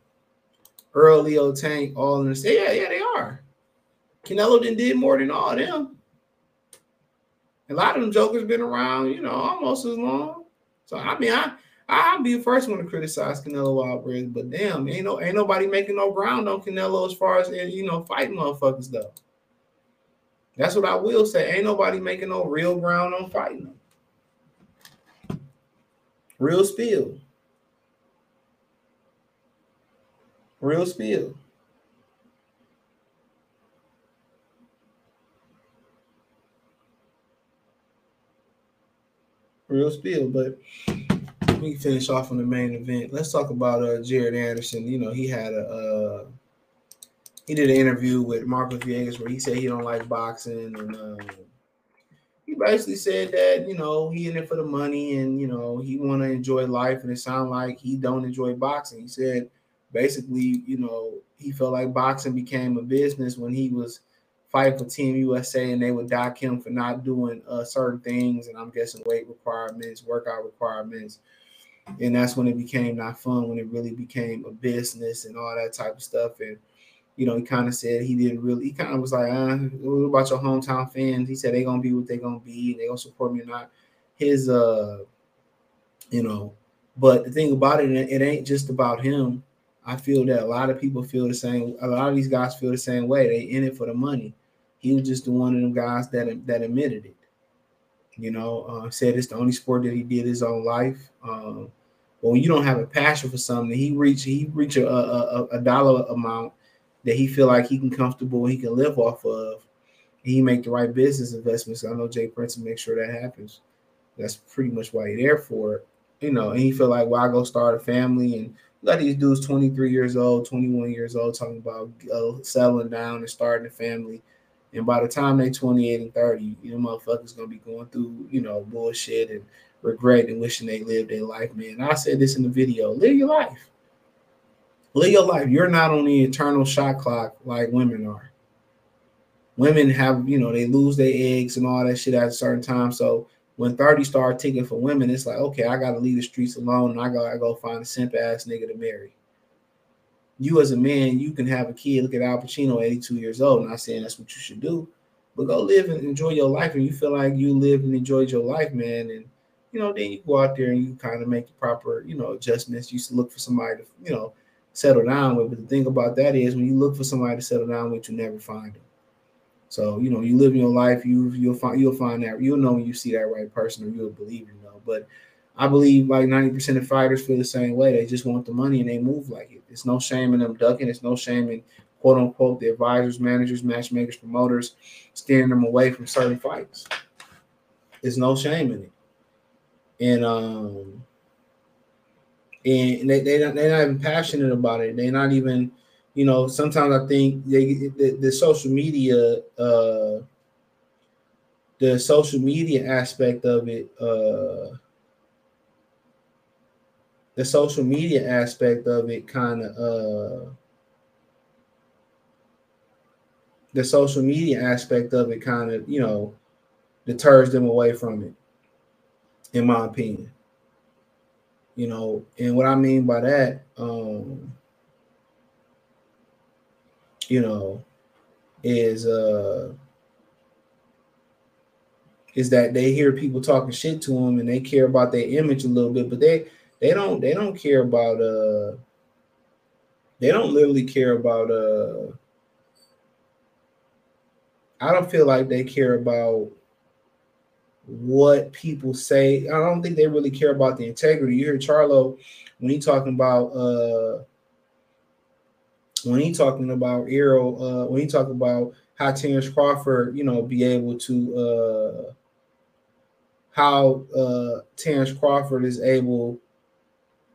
Earl, Leo, Tank, all in the state. Yeah, yeah, they are. Canelo did did more than all of them. A lot of them jokers been around, you know, almost as long. So I mean, I I'll be the first one to criticize Canelo Alvarez, but damn, ain't no ain't nobody making no ground on Canelo as far as you know fighting motherfuckers though. That's what I will say. Ain't nobody making no real ground on fighting them. Real spill. Real spill. Real spill, but we finish off on the main event. Let's talk about uh, Jared Anderson. You know, he had a uh, he did an interview with Marco Viegas where he said he don't like boxing and um, he basically said that you know he in it for the money and you know he want to enjoy life and it sounded like he don't enjoy boxing. He said basically you know he felt like boxing became a business when he was fighting for Team USA and they would dock him for not doing uh, certain things and I'm guessing weight requirements, workout requirements. And that's when it became not fun, when it really became a business and all that type of stuff. And you know, he kind of said he didn't really. He kind of was like, uh, "What about your hometown fans?" He said they gonna be what they gonna be. They gonna support me or not. His, uh, you know, but the thing about it, it ain't just about him. I feel that a lot of people feel the same. A lot of these guys feel the same way. They in it for the money. He was just the one of them guys that that admitted it. You know, uh, said it's the only sport that he did his own life. Um, when you don't have a passion for something, he reach he reach a, a, a dollar amount that he feel like he can comfortable he can live off of. He make the right business investments. I know Jay Prince make sure that happens. That's pretty much why he's there for it. You know, and he feel like, well, I go start a family and got these dudes 23 years old, 21 years old, talking about uh, settling down and starting a family. And by the time they 28 and 30, you know, motherfuckers gonna be going through, you know, bullshit and regret and wishing they lived their life, man. I said this in the video: live your life live your life. You're not on the eternal shot clock like women are. Women have, you know, they lose their eggs and all that shit at a certain time. So when 30 start ticking for women, it's like, okay, I gotta leave the streets alone and I gotta go find a simp ass nigga to marry. You as a man, you can have a kid. Look at Al Pacino, 82 years old. And I'm not saying that's what you should do, but go live and enjoy your life. And you feel like you lived and enjoyed your life, man. And you know, then you go out there and you kind of make the proper, you know, adjustments. You look for somebody to, you know, settle down with. But the thing about that is when you look for somebody to settle down with, you never find them. So you know, you live your life, you you'll find you'll find that you'll know when you see that right person, or you'll believe you know. But I believe like ninety percent of fighters feel the same way. They just want the money and they move like it. It's no shame in them ducking. It's no shame in quote unquote the advisors, managers, matchmakers, promoters steering them away from certain fights. There's no shame in it. And um and they they they're not even passionate about it. They're not even, you know. Sometimes I think they the, the social media, uh, the social media aspect of it, uh, the social media aspect of it, kind of, uh, the social media aspect of it, kind of, you know, deters them away from it, in my opinion you know and what i mean by that um you know is uh is that they hear people talking shit to them and they care about their image a little bit but they they don't they don't care about uh they don't literally care about uh I don't feel like they care about what people say. I don't think they really care about the integrity. You hear Charlo when he talking about uh when he talking about Errol, uh when he talking about how Terrence Crawford, you know, be able to uh how uh Terrence Crawford is able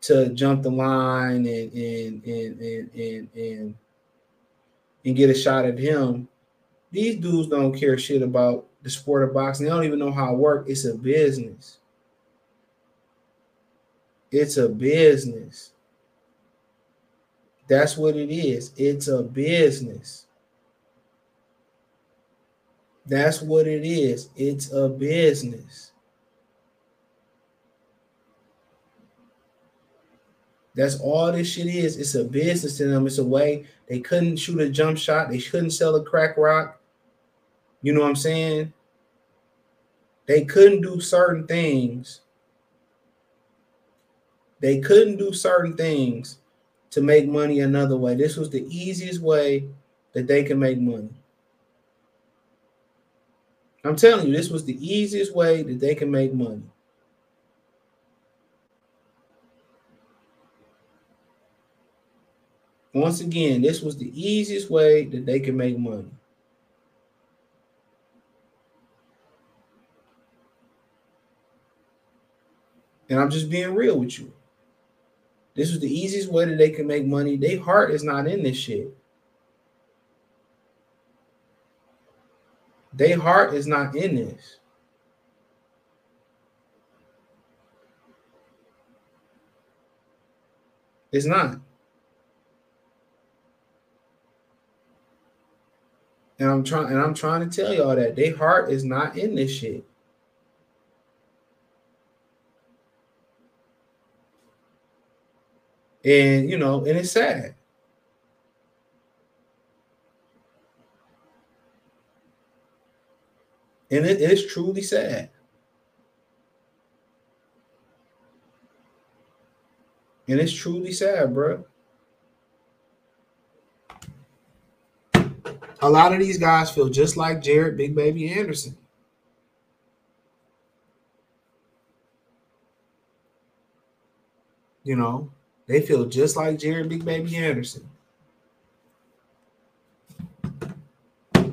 to jump the line and and and and and and, and get a shot at him. These dudes don't care shit about the sport of boxing. They don't even know how it works. It's a business. It's a business. That's what it is. It's a business. That's what it is. It's a business. That's all this shit is. It's a business to them. It's a way they couldn't shoot a jump shot. They couldn't sell a crack rock. You know what I'm saying? They couldn't do certain things. They couldn't do certain things to make money another way. This was the easiest way that they can make money. I'm telling you, this was the easiest way that they can make money. Once again, this was the easiest way that they can make money. And I'm just being real with you. This is the easiest way that they can make money. Their heart is not in this shit. Their heart is not in this. It's not. And I'm trying and I'm trying to tell y'all that their heart is not in this shit. And you know, and it's sad. And it is truly sad. And it's truly sad, bro. A lot of these guys feel just like Jared Big Baby Anderson. You know, they feel just like Jared Big Baby Anderson.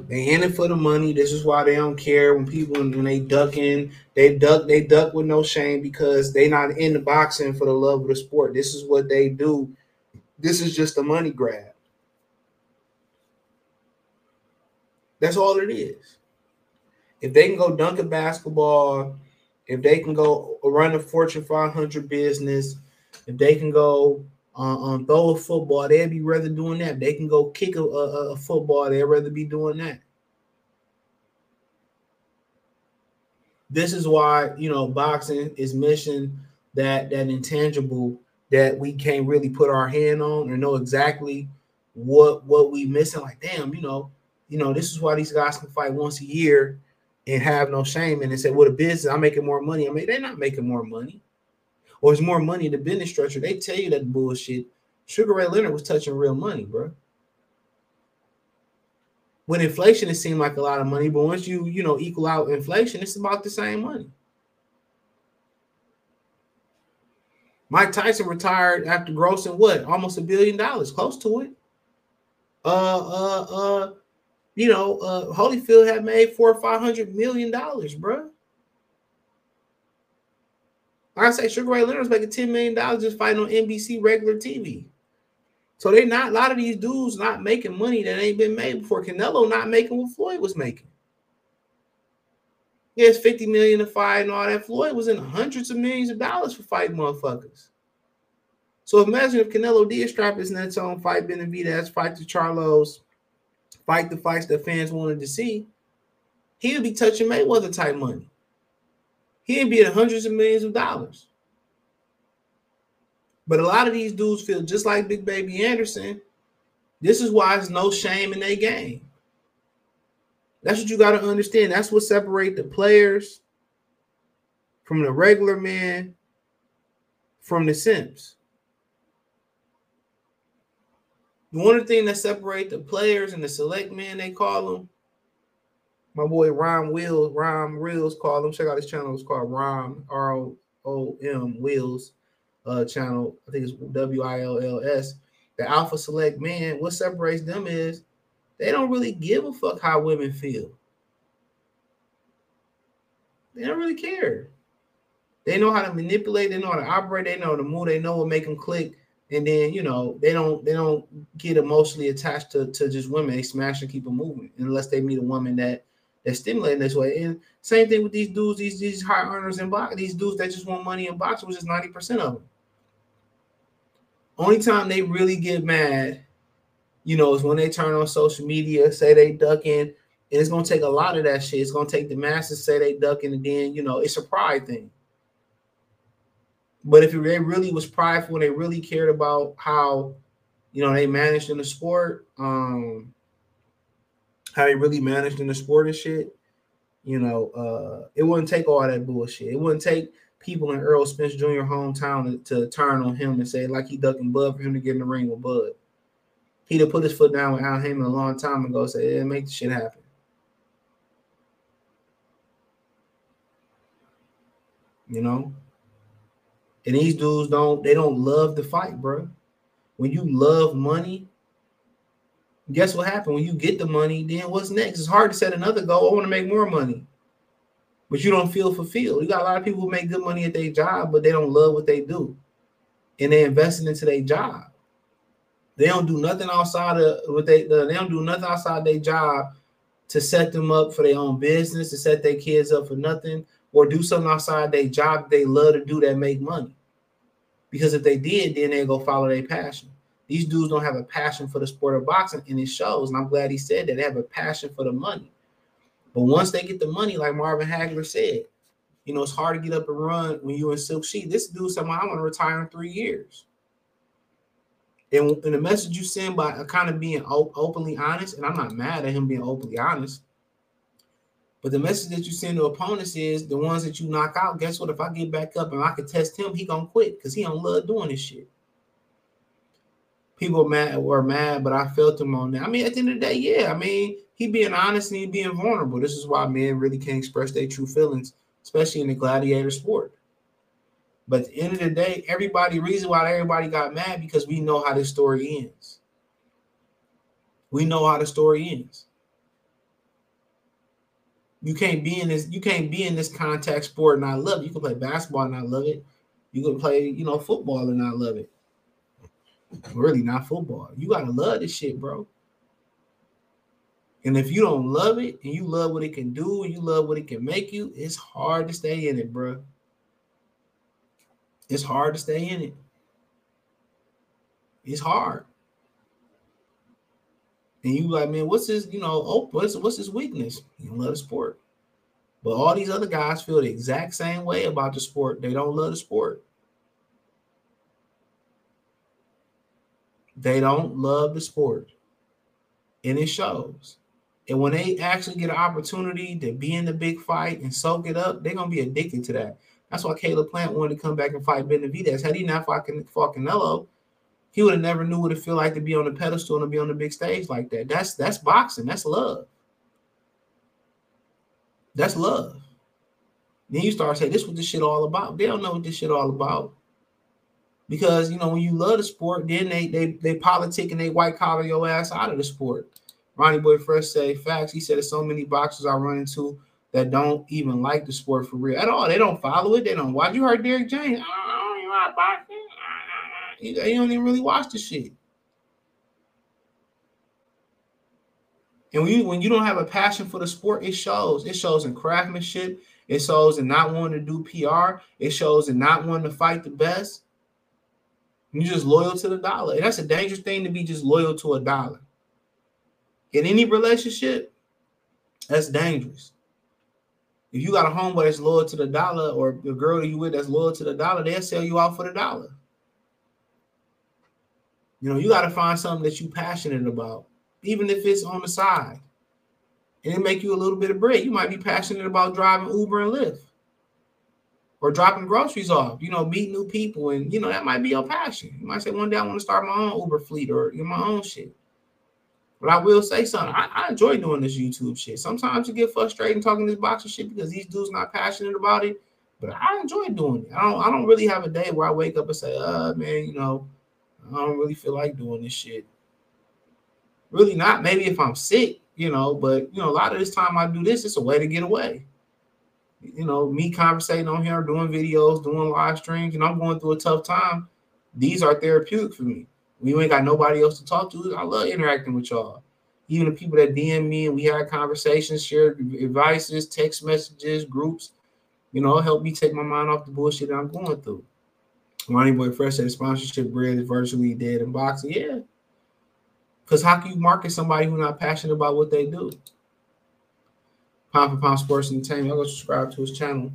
They in it for the money. This is why they don't care when people when they duck in, they duck, they duck with no shame because they not in the boxing for the love of the sport. This is what they do. This is just a money grab. That's all it is. If they can go dunk a basketball, if they can go run a Fortune 500 business, if they can go uh, um, throw a football, they'd be rather doing that. They can go kick a, a, a football, they'd rather be doing that. This is why you know boxing is missing that that intangible that we can't really put our hand on or know exactly what what we missing. Like, damn, you know, you know, this is why these guys can fight once a year and have no shame and they say, "What well, a business? I'm making more money." I mean, they're not making more money or it's more money in the business structure. They tell you that bullshit. Sugar Ray Leonard was touching real money, bro. With inflation, it seemed like a lot of money, but once you you know equal out inflation, it's about the same money. Mike Tyson retired after grossing what almost a billion dollars, close to it. Uh, uh, uh, you know, uh, Holyfield had made four or five hundred million dollars, bro. Like I say, Sugar Ray Leonard's making ten million dollars just fighting on NBC regular TV. So they're not a lot of these dudes not making money that ain't been made before. Canelo not making what Floyd was making. Yes, 50 million to fight and all that. Floyd was in hundreds of millions of dollars for fighting motherfuckers. So imagine if Canelo did strap his nuts on, fight Benavidez, fight the Charlos, fight the fights that fans wanted to see, he would be touching Mayweather type money. He'd be at hundreds of millions of dollars. But a lot of these dudes feel just like Big Baby Anderson. This is why there's no shame in their game. That's what you got to understand. That's what separates the players from the regular man from the simps. The one thing that separates the players and the select man, they call them. My boy Rom Wheels, Rom Reels call him. Check out his channel. It's called Rom R O O M Wheels uh, channel. I think it's W I L L S. The Alpha Select man. What separates them is they don't really give a fuck how women feel. They don't really care. They know how to manipulate. They know how to operate. They know the move. They know what make them click. And then you know they don't they don't get emotionally attached to, to just women. They smash and keep them moving unless they meet a woman that that's stimulating this way. And same thing with these dudes, these these high earners in box, these dudes that just want money in boxing, which is ninety percent of them. Only time they really get mad, you know, is when they turn on social media, say they ducking, and it's gonna take a lot of that shit. It's gonna take the masses say they ducking, and then you know it's a pride thing. But if they really was prideful and they really cared about how, you know, they managed in the sport, um, how they really managed in the sport and shit, you know, uh, it wouldn't take all that bullshit. It wouldn't take people in Earl Spence Jr. hometown to, to turn on him and say like he ducking Bud for him to get in the ring with Bud. He'd have put his foot down with Al Haymon a long time ago. Say, yeah, make the shit happen. You know, and these dudes don't they don't love the fight, bro. When you love money, guess what happened? When you get the money, then what's next? It's hard to set another goal. I want to make more money but you don't feel fulfilled. You got a lot of people who make good money at their job, but they don't love what they do, and they investing into their job. They don't do nothing outside of what they uh, they don't do nothing outside their job to set them up for their own business, to set their kids up for nothing, or do something outside their job they love to do that make money. Because if they did, then they go follow their passion. These dudes don't have a passion for the sport of boxing, and it shows. And I'm glad he said that they have a passion for the money. But once they get the money, like Marvin Hagler said, you know, it's hard to get up and run when you're in Silk Sheet. This dude said, I want to retire in three years. And, and the message you send by uh, kind of being op- openly honest, and I'm not mad at him being openly honest, but the message that you send to opponents is the ones that you knock out. Guess what? If I get back up and I can test him, he gonna quit because he don't love doing this shit. People mad were mad, but I felt him on that. I mean, at the end of the day, yeah. I mean, he being honest and he being vulnerable. This is why men really can't express their true feelings, especially in the gladiator sport. But at the end of the day, everybody reason why everybody got mad because we know how this story ends. We know how the story ends. You can't be in this, you can't be in this contact sport and I love it. You can play basketball and I love it. You can play, you know, football and I love it. Really, not football. You gotta love this shit, bro. And if you don't love it and you love what it can do and you love what it can make you, it's hard to stay in it, bro. It's hard to stay in it. It's hard. And you like, man, what's his, you know, oh, what's what's his weakness? You love the sport. But all these other guys feel the exact same way about the sport. They don't love the sport. They don't love the sport. And it shows. And when they actually get an opportunity to be in the big fight and soak it up, they're gonna be addicted to that. That's why Caleb Plant wanted to come back and fight Benavidez. Had he not fought, fought Canelo, he would have never knew what it feel like to be on the pedestal and to be on the big stage like that. That's that's boxing. That's love. That's love. Then you start saying, "This what this shit all about." They don't know what this shit all about because you know when you love the sport, then they they they politic and they white collar your ass out of the sport. Ronnie Boy Fresh say facts. He said there's so many boxers I run into that don't even like the sport for real at all. They don't follow it. They don't watch. You heard Derek James? I don't even like boxing. He, don't even really watch the shit. And when you when you don't have a passion for the sport, it shows. It shows in craftsmanship. It shows in not wanting to do PR. It shows in not wanting to fight the best. You're just loyal to the dollar. And that's a dangerous thing to be just loyal to a dollar. In any relationship, that's dangerous. If you got a homeboy that's loyal to the dollar or the girl that you with that's loyal to the dollar, they'll sell you out for the dollar. You know, you got to find something that you're passionate about, even if it's on the side. And it make you a little bit of bread. You might be passionate about driving Uber and Lyft or dropping groceries off, you know, meet new people. And, you know, that might be your passion. You might say, one day I want to start my own Uber fleet or you know, my own shit. But I will say something. I, I, enjoy doing this YouTube shit. Sometimes you get frustrated talking this boxing shit because these dudes not passionate about it. But I enjoy doing it. I don't I don't really have a day where I wake up and say, uh man, you know, I don't really feel like doing this shit. Really not. Maybe if I'm sick, you know, but you know, a lot of this time I do this, it's a way to get away. You know, me conversating on here, doing videos, doing live streams, and I'm going through a tough time. These are therapeutic for me. We ain't got nobody else to talk to. I love interacting with y'all. Even the people that DM me and we had conversations, shared advices, text messages, groups, you know, help me take my mind off the bullshit that I'm going through. Ronnie Boy Fresh said sponsorship bread is virtually dead in boxing. Yeah. Because how can you market somebody who's not passionate about what they do? Pound for Pound Sports Entertainment. I'll go subscribe to his channel.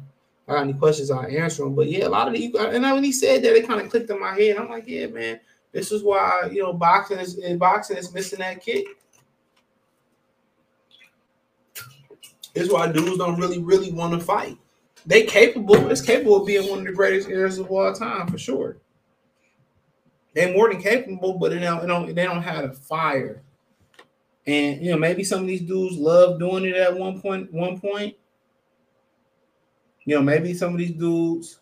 I got any questions, I'll answer them. But yeah, a lot of the and when he said that, it kind of clicked in my head. I'm like, yeah, man, this is why you know boxing is boxing is missing that kick. This is why dudes don't really, really want to fight they capable. It's capable of being one of the greatest eras of all time for sure. They're more than capable, but they don't, they don't have the fire. And you know, maybe some of these dudes love doing it at one point. One point, you know, maybe some of these dudes.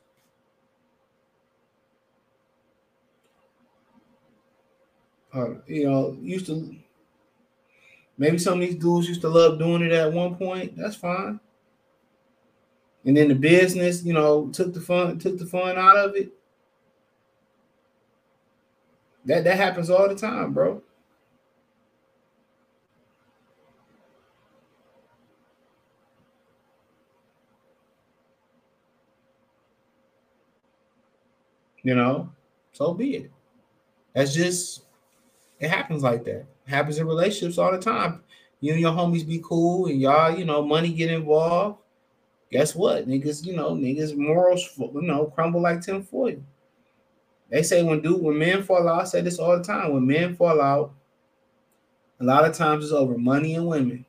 You know, used to maybe some of these dudes used to love doing it at one point. That's fine and then the business, you know, took the fun, took the fun out of it. That that happens all the time, bro. You know, so be it. That's just it happens like that. It happens in relationships all the time. You and your homies be cool, and y'all, you know, money get involved guess what? Niggas, you know, niggas morals, you know, crumble like tinfoil. They say when dude, when men fall out, I say this all the time. When men fall out, a lot of times it's over money and women.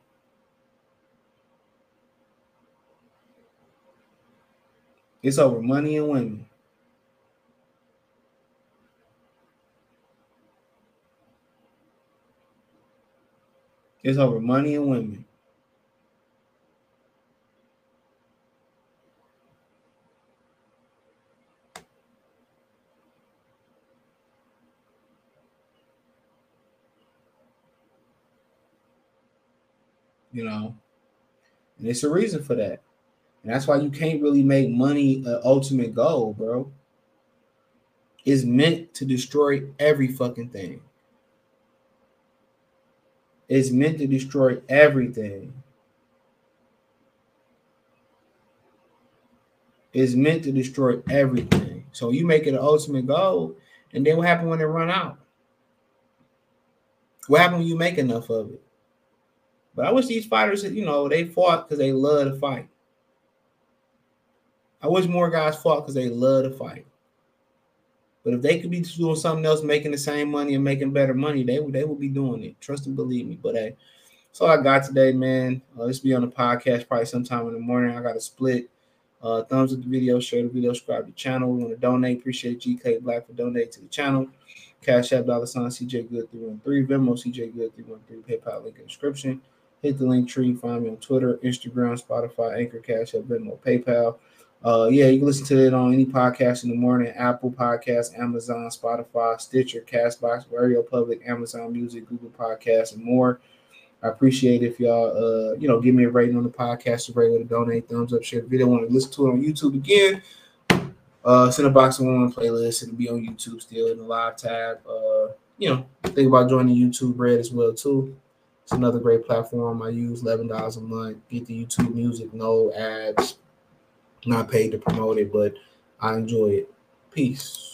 It's over money and women. It's over money and women. you know, and it's a reason for that. And that's why you can't really make money an ultimate goal, bro. It's meant to destroy every fucking thing. It's meant to destroy everything. It's meant to destroy everything. So you make it an ultimate goal, and then what happens when it run out? What happens when you make enough of it? But I wish these fighters, you know, they fought because they love to fight. I wish more guys fought because they love to fight. But if they could be doing something else, making the same money and making better money, they would they would be doing it. Trust and believe me. But hey, that's all I got today, man. Uh, let's be on the podcast probably sometime in the morning. I got a split. Uh, thumbs up the video, share the video, subscribe to the channel. We want to donate. Appreciate GK Black for donating to the channel. Cash App dollar sign CJ Good 313, Venmo CJ Good 313, PayPal link in description. Hit the Linktree, find me on Twitter, Instagram, Spotify, Anchor, Cash App, Venmo, PayPal. Uh, yeah, you can listen to it on any podcast in the morning, Apple Podcasts, Amazon, Spotify, Stitcher, Castbox, RadioPublic, Amazon Music, Google Podcasts, and more. I appreciate if y'all uh you know give me a rating on the podcast, a rate with a donate, thumbs up, share the video. Want to listen to it on YouTube again? Uh, send a box of one playlist. It'll be on YouTube still in the live tab. Uh, you know, think about joining YouTube Red as well too. It's another great platform I use. Eleven dollars a month. Get the YouTube music, no ads. Not paid to promote it, but I enjoy it. Peace.